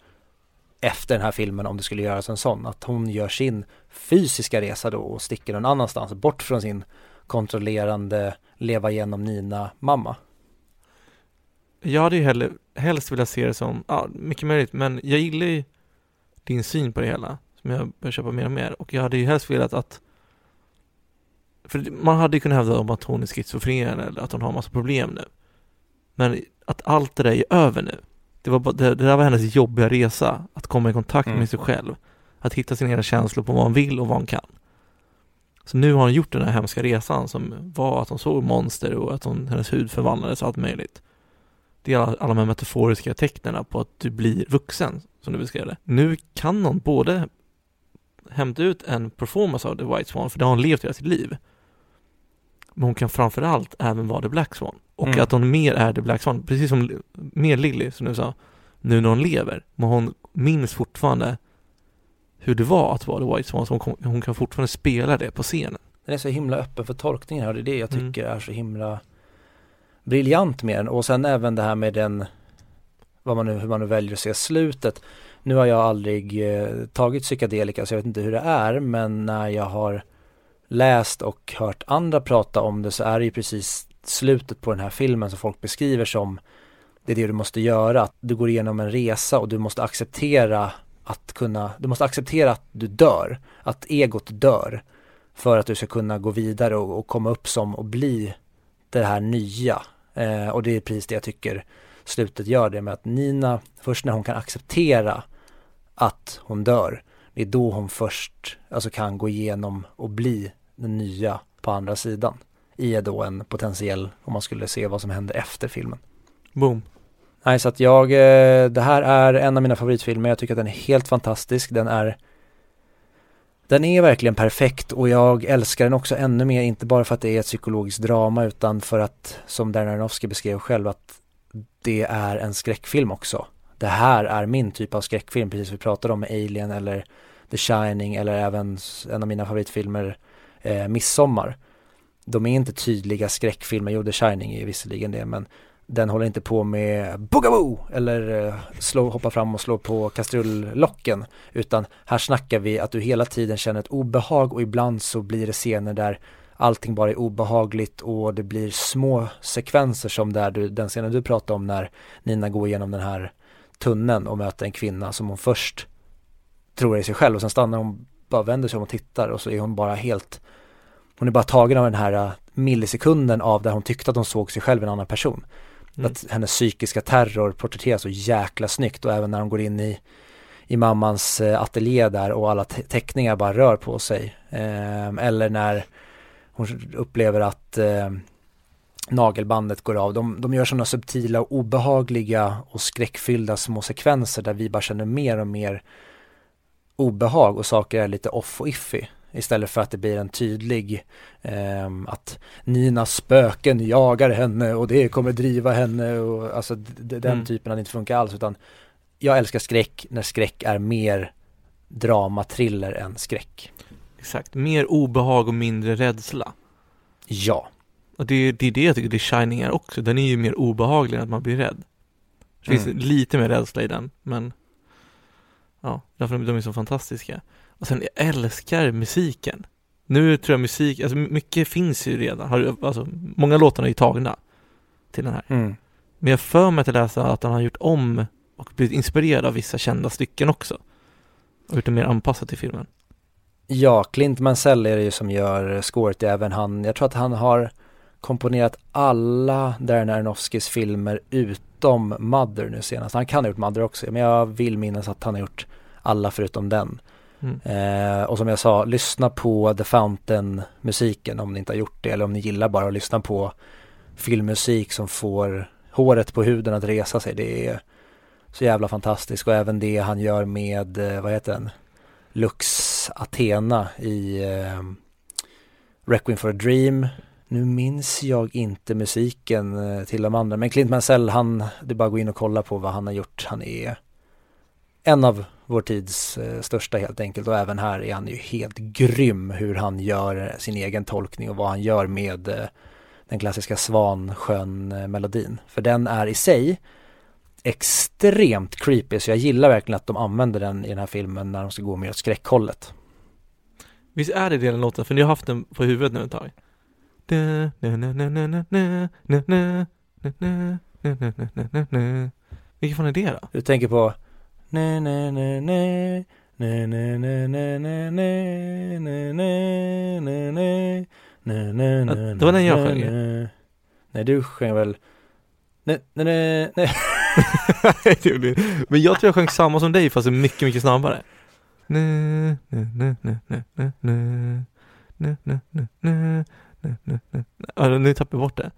efter den här filmen om det skulle göras en sån. Att hon gör sin fysiska resa då och sticker någon annanstans bort från sin kontrollerande leva genom Nina-mamma. Jag hade ju hellre, helst velat se det som, ja, mycket möjligt, men jag gillar ju din syn på det hela, som jag börjar köpa mer och mer. Och jag hade ju helst velat att, för man hade ju kunnat hävda om att hon är schizofren eller att hon har massa problem nu. Men att allt det där är över nu. Det, var bara, det, det där var hennes jobbiga resa, att komma i kontakt Mm. med sig själv. Att hitta sina egna känslor på vad hon vill och vad hon kan. Så nu har hon gjort den här hemska resan som var att hon såg monster och att hon, hennes hud förvandlades och allt möjligt. Det är alla, alla de här metaforiska tecknen på att du blir vuxen, som du beskrev det. Nu kan hon både hämta ut en performance av The White Swan, för det har hon levt hela sitt liv. Men hon kan framförallt även vara The Black Swan. Och Mm. att hon mer är The Black Swan, precis som mer Lily, som du sa, nu när hon lever. Men hon minns fortfarande hur det var att vara The White Swan, så hon, hon kan fortfarande spela det på scenen. Den är så himla öppen för tolkningar och det är det jag Mm. tycker är så himla briljant med den och sen även det här med den vad man nu, hur man nu väljer att se slutet. Nu har jag aldrig eh, tagit psykedelika så jag vet inte hur det är men när jag har läst och hört andra prata om det så är det ju precis slutet på den här filmen som folk beskriver som det är det du måste göra, att du går igenom en resa och du måste acceptera att kunna, du måste acceptera att du dör, att egot dör för att du ska kunna gå vidare och, och komma upp som och bli det här nya. Eh, och det är precis det jag tycker slutet gör det med att Nina, först när hon kan acceptera att hon dör, det är då hon först alltså kan gå igenom och bli den nya på andra sidan. I då en potentiell, om man skulle se vad som händer efter filmen. Boom. Nej, så att jag, eh, det här är en av mina favoritfilmer. Jag tycker att den är helt fantastisk. Den är den är verkligen perfekt och jag älskar den också ännu mer, inte bara för att det är ett psykologiskt drama utan för att, som Darren Aronofsky beskrev själv, att det är en skräckfilm också. Det här är min typ av skräckfilm, precis som vi pratade om med Alien eller The Shining eller även en av mina favoritfilmer, eh, Midsommar. De är inte tydliga skräckfilmer, jo The Shining är visserligen det, men den håller inte på med boogaboo eller eh, slå, hoppa fram och slå på kastrullocken utan här snackar vi att du hela tiden känner ett obehag och ibland så blir det scener där allting bara är obehagligt och det blir små sekvenser som där du, den scenen du pratade om när Nina går igenom den här tunneln och möter en kvinna som hon först tror är sig själv och sen stannar hon, bara vänder sig om och tittar och så är hon bara helt hon är bara tagen av den här eh, millisekunden av där hon tyckte att hon såg sig själv en annan person. Mm. Att hennes psykiska terror porträtteras så jäkla snyggt och även när hon går in i, i mammans eh, ateljé där och alla te- teckningar bara rör på sig. Eh, eller när hon upplever att eh, nagelbandet går av. De, de gör sådana subtila och obehagliga och skräckfyllda små sekvenser där vi bara känner mer och mer obehag och saker är lite off och iffy. Istället för att det blir en tydlig ehm, att Ninas spöken jagar henne och det kommer driva henne och alltså d- den Mm. typen av inte funkar alls utan jag älskar skräck när skräck är mer drama, thriller än skräck. Exakt. Mer obehag och mindre rädsla. Ja, Och det, det är det jag tycker The Shining är också. Den är ju mer obehaglig än att man blir rädd. Det finns Mm. lite mer rädsla i den, men ja, därför de är så fantastiska. Och sen, jag älskar musiken. Nu tror jag musik, alltså mycket finns ju redan. Har, alltså, många låtar är ju tagna till den här. mm. Men jag för mig att läsa att han har gjort om och blivit inspirerad av vissa kända stycken också. Och gjort det mer anpassat till filmen. ja Clint Mansell är det ju som gör scoret, även han, jag tror att han har komponerat alla Darren Aronofskys filmer utom Mother nu senast. Han kan ha gjort Mother också, men jag vill minnas att han har gjort alla förutom den. Mm. Eh, och som jag sa, lyssna på The Fountain-musiken om ni inte har gjort det eller om ni gillar bara att lyssna på filmmusik som får håret på huden att resa sig. Det är så jävla fantastiskt och även det han gör med, eh, vad heter den, Lux Athena i eh, Requiem for a Dream. Nu minns jag inte musiken eh, till de andra, men Clint Mansell, han, det är bara att gå in och kolla på vad han har gjort. Han är en av vår tids eh, största helt enkelt och även här är han ju helt grym hur han gör sin egen tolkning och vad han gör med eh, den klassiska Svansjön-melodin. För den är i sig extremt creepy så jag gillar verkligen att de använder den i den här filmen när de ska gå mer åt skräckhållet. Visst är det den låten? För ni har haft den på huvudet nu ett tag. Vilken fan är det då? Du tänker på ne ne ne ne ne ne ne ne ne ne ne ne ne ne ne ne ne Det var den jag sjöng. Nej du sjöng väl ne ne ne ne Det gjorde jag. Men jag tror jag sjöng samma som dig fast mycket, mycket snabbare. Ne, ne, ne, ne, ne, ne, ne. Ne, ne, ne, ne, ne, ne, ne. Ja, nu tappar jag bort det.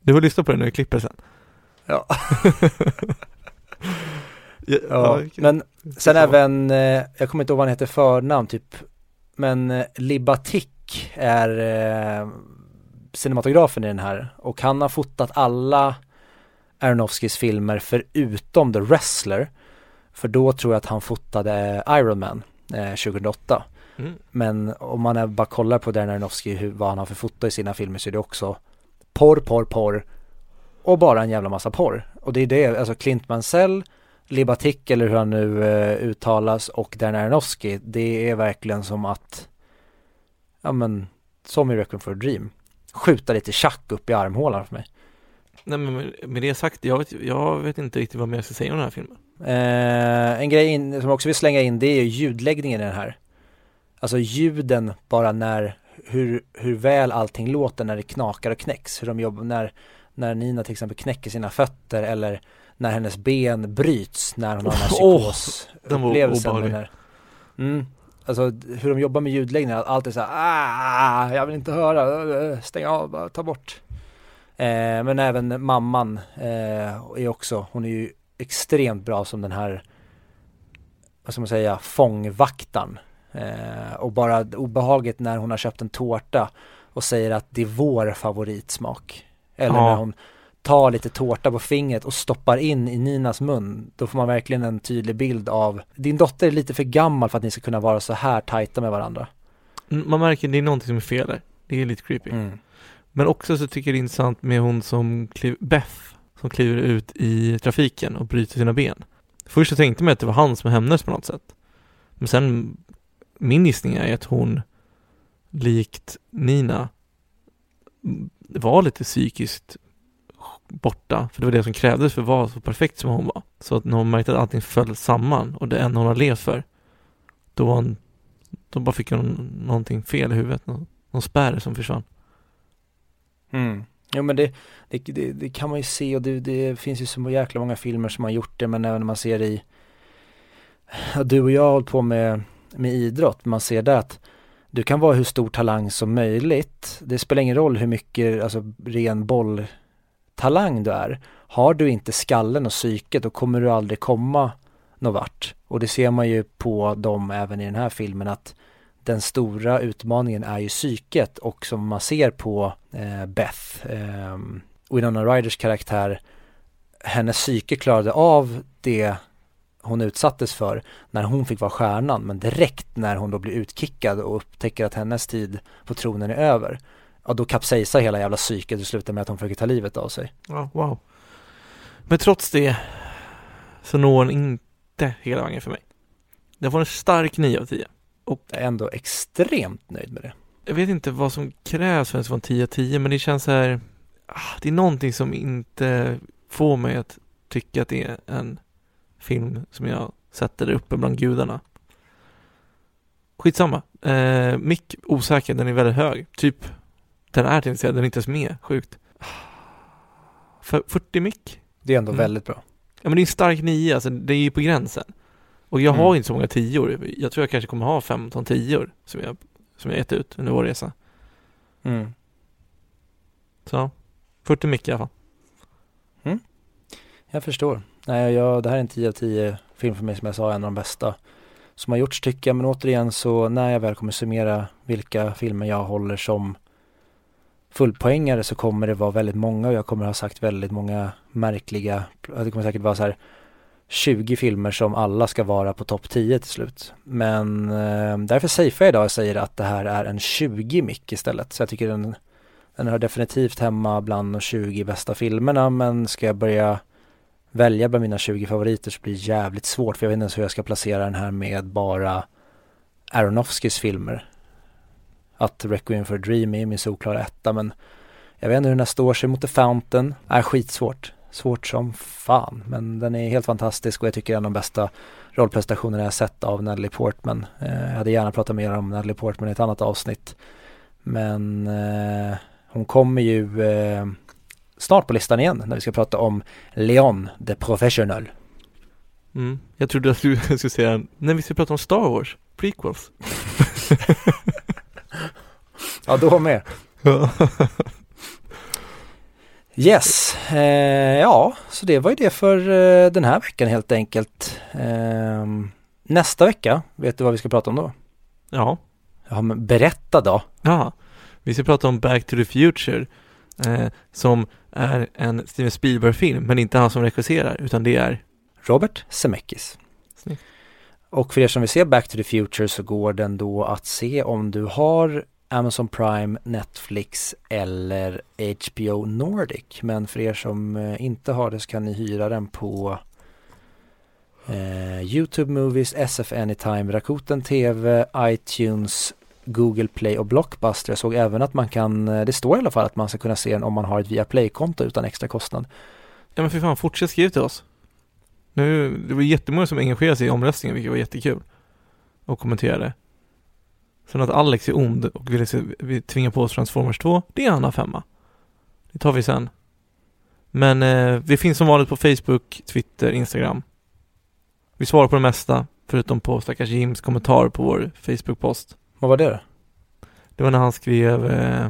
Du får lyssna på det när vi klipper sen. Ja. ja, ja, men sen även, eh, jag kommer inte ihåg vad han heter förnamn typ, men eh, Libatik är eh, cinematografen i den här och han har fotat alla Aronofskys filmer förutom The Wrestler. För då tror jag att han fotade Iron Man eh, 2008. Mm. Men om man bara kollar på Darren Aronofsky, hur, vad han har för foto i sina filmer så är det också porr, porr, porr och bara en jävla massa porr. Och det är det, alltså Clint Mansell, Libatik eller hur han nu eh, uttalas och Darren Aronofsky, det är verkligen som att, ja men, som i Requiem for a Dream, skjuta lite tjack upp i armhålan för mig. Nej men med- det sagt, jag vet, jag vet inte riktigt vad mer jag ska säga om den här filmen. Eh, en grej in, som jag också vill slänga in det är ju ljudläggningen i den här. Alltså ljuden bara när, hur, hur väl allting låter när det knakar och knäcks. Hur de jobbar, när, när Nina till exempel knäcker sina fötter eller när hennes ben bryts när hon har den här psykosupplevelsen. med den. Mm. Alltså hur de jobbar med ljudläggningen, att allt är så här, ah, jag vill inte höra, stäng av, ta bort. Eh, men även mamman eh, är också, hon är ju extremt bra som den här, vad ska man säga, fångvaktaren. Eh, och bara obehaget när hon har köpt en tårta och säger att det är vår favoritsmak. Eller Ja. när hon tar lite tårta på fingret och stoppar in i Ninas mun. Då får man verkligen en tydlig bild av, din dotter är lite för gammal för att ni ska kunna vara så här tajta med varandra. Mm, Man märker det är någonting som är fel där. Det är lite creepy. Mm. Men också så tycker jag det är intressant med hon som kliv, Beth, som kliver ut i trafiken och bryter sina ben. Först så tänkte man att det var han som hämndes på något sätt. Men sen, min gissning är att hon, likt Nina, var lite psykiskt borta. För det var det som krävdes för att vara så perfekt som hon var. Så att när hon märkte att allting föll samman och det enda hon har levt för, då var hon, då bara fick hon någonting fel i huvudet. Någon, någon spärr som försvann. Mm. Jo men det, det, det, det kan man ju se och det, det finns ju så jäkla många filmer som har gjort det men även när man ser i ja, Du och jag har hållit på med, med idrott, man ser där att du kan vara hur stor talang som möjligt. Det spelar ingen roll hur mycket alltså, ren bolltalang du är. Har du inte skallen och psyket då kommer du aldrig komma någon vart. Och det ser man ju på dem även i den här filmen att den stora utmaningen är ju psyket och som man ser på eh, Beth, eh, Winona Ryders karaktär, hennes psyke klarade av det hon utsattes för när hon fick vara stjärnan men direkt när hon då blir utkickad och upptäcker att hennes tid på tronen är över ja då kapsejsar hela jävla psyket och slutar med att hon försöker ta livet av sig. Ja, wow. Men trots det så når den inte hela vägen för mig. Den får en stark 9 av 10. Jag är ändå extremt nöjd med det. Jag vet inte vad som krävs för att vara en 10 av 10 men det känns så här, ah, det är någonting som inte får mig att tycka att det är en film som jag sätter där uppe bland gudarna. Skitsamma. Eh, mick osäker, den är väldigt hög. Typ, den är säga, den är inte ens med. Sjukt. För 40 mick? Det är ändå Mm. väldigt bra. Ja men det är en stark 9, alltså det är ju på gränsen. Och jag Mm. har inte så många tior. Jag tror jag kanske kommer ha 15 tior som jag, som jag gett ut under vår resa. Mm. Så, 40 mick i alla fall. Jag förstår. Nej, jag, det här är en 10 av 10 film för mig som jag sa, en av de bästa som har gjorts tycker jag. Men återigen så när jag väl kommer summera vilka filmer jag håller som fullpoängare så kommer det vara väldigt många och jag kommer ha sagt väldigt många märkliga, det kommer säkert vara så här 20 filmer som alla ska vara på topp 10 till slut. Men eh, därför safear jag idag och säger att det här är en 20 mick istället. Så jag tycker den, den hör definitivt hemma bland de 20 bästa filmerna men ska jag börja välja bland mina 20 favoriter så blir det jävligt svårt för jag vet inte ens hur jag ska placera den här med bara Aronofskys filmer. Att Requiem for a Dream är min solklara etta men jag vet inte hur den här står sig mot The Fountain. Är skitsvårt. Svårt som fan men den är helt fantastisk och jag tycker det är en av de bästa rollprestationerna jag sett av Natalie Portman. Eh, jag hade gärna pratat mer om Natalie Portman i ett annat avsnitt. Men eh, hon kommer ju eh, snart på listan igen när vi ska prata om Leon the Professional. Mm. Jag trodde att du skulle säga, när vi ska prata om Star Wars, prequels. Ja, då med. Yes, eh, ja, så det var ju det för eh, den här veckan helt enkelt. Eh, nästa vecka, vet du vad vi ska prata om då? ja, Ja, men berätta då. ja. Vi ska prata om Back to the Future, eh, som är en Steven Spielberg-film, men inte han som regisserar, utan det är Robert Zemeckis. Snyggt. Och för er som vill se Back to the Future så går den då att se om du har Amazon Prime, Netflix eller HBO Nordic. Men för er som eh, inte har det så kan ni hyra den på eh, YouTube Movies, SF Anytime, Rakuten TV, iTunes, Google Play och Blockbuster. Jag såg även att man kan, eh, det står i alla fall att man ska kunna se den om man har ett Viaplay-konto utan extra kostnad. Ja men för fan, fortsätt skriva till oss. Nu, det var jättemånga som engagerade sig i omröstningen, vilket var jättekul. Och kommenterade. Sen att Alex är ond och vill se, vi tvinga på oss Transformers 2, det är en annan femma. Det tar vi sen. Men eh, vi finns som vanligt på Facebook, Twitter, Instagram. Vi svarar på det mesta, förutom på stackars Jims kommentar på vår Facebook-post. Vad var det då? Det var när han skrev eh,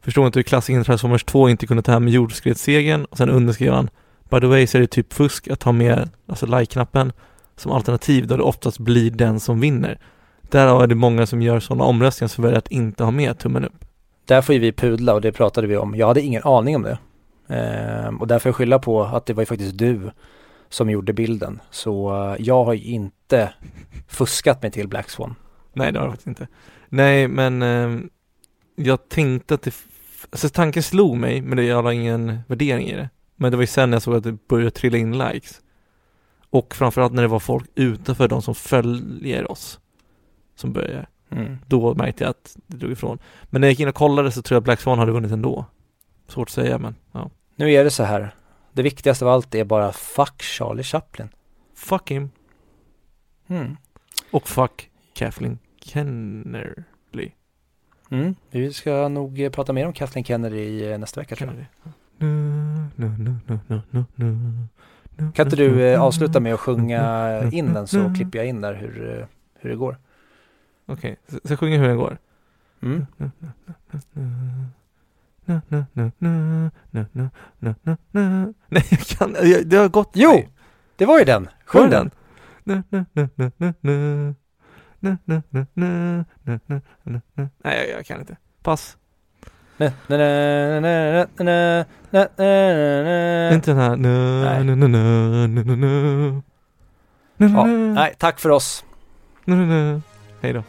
Förstår inte hur klassikern Transformers 2 inte kunde ta hem jordskredssegern och sen underskrev han By the way så är det typ fusk att ha med alltså like-knappen som alternativ då det oftast blir den som vinner. Därav är det många som gör sådana omröstningar som väljer att inte ha med tummen upp. Där får ju vi pudla och det pratade vi om. Jag hade ingen aning om det. Ehm, och därför jag skylla på att det var ju faktiskt du som gjorde bilden. Så eh, jag har ju inte fuskat mig till Black Swan. Nej det har jag faktiskt inte. Nej men eh, jag tänkte att det, alltså tanken slog mig men det jag har ingen värdering i det. Men det var ju sen jag såg att det började trilla in likes. Och framförallt när det var folk utanför de som följer oss som började. Mm. Då märkte jag att det drog ifrån. Men när jag gick in och kollade så tror jag Black Swan hade vunnit ändå. Svårt att säga men ja. Nu är det så här. Det viktigaste av allt är bara fuck Charlie Chaplin. Fuck him. Mm. Och fuck Kathleen Kennerly. Mm. Vi ska nog prata mer om Kathleen Kennedy nästa vecka tror jag. Kan inte du avsluta med att sjunga in den så klipper jag in där hur, hur det går. Okej, okay. så jag sjunger hur den går? Mm. Nej, jag kan Det har gått Jo! Det var ju den! Sjung den! Nej, jag kan inte. Pass. Inte den här. Nej. Ja, nej, tack för oss. Hej då.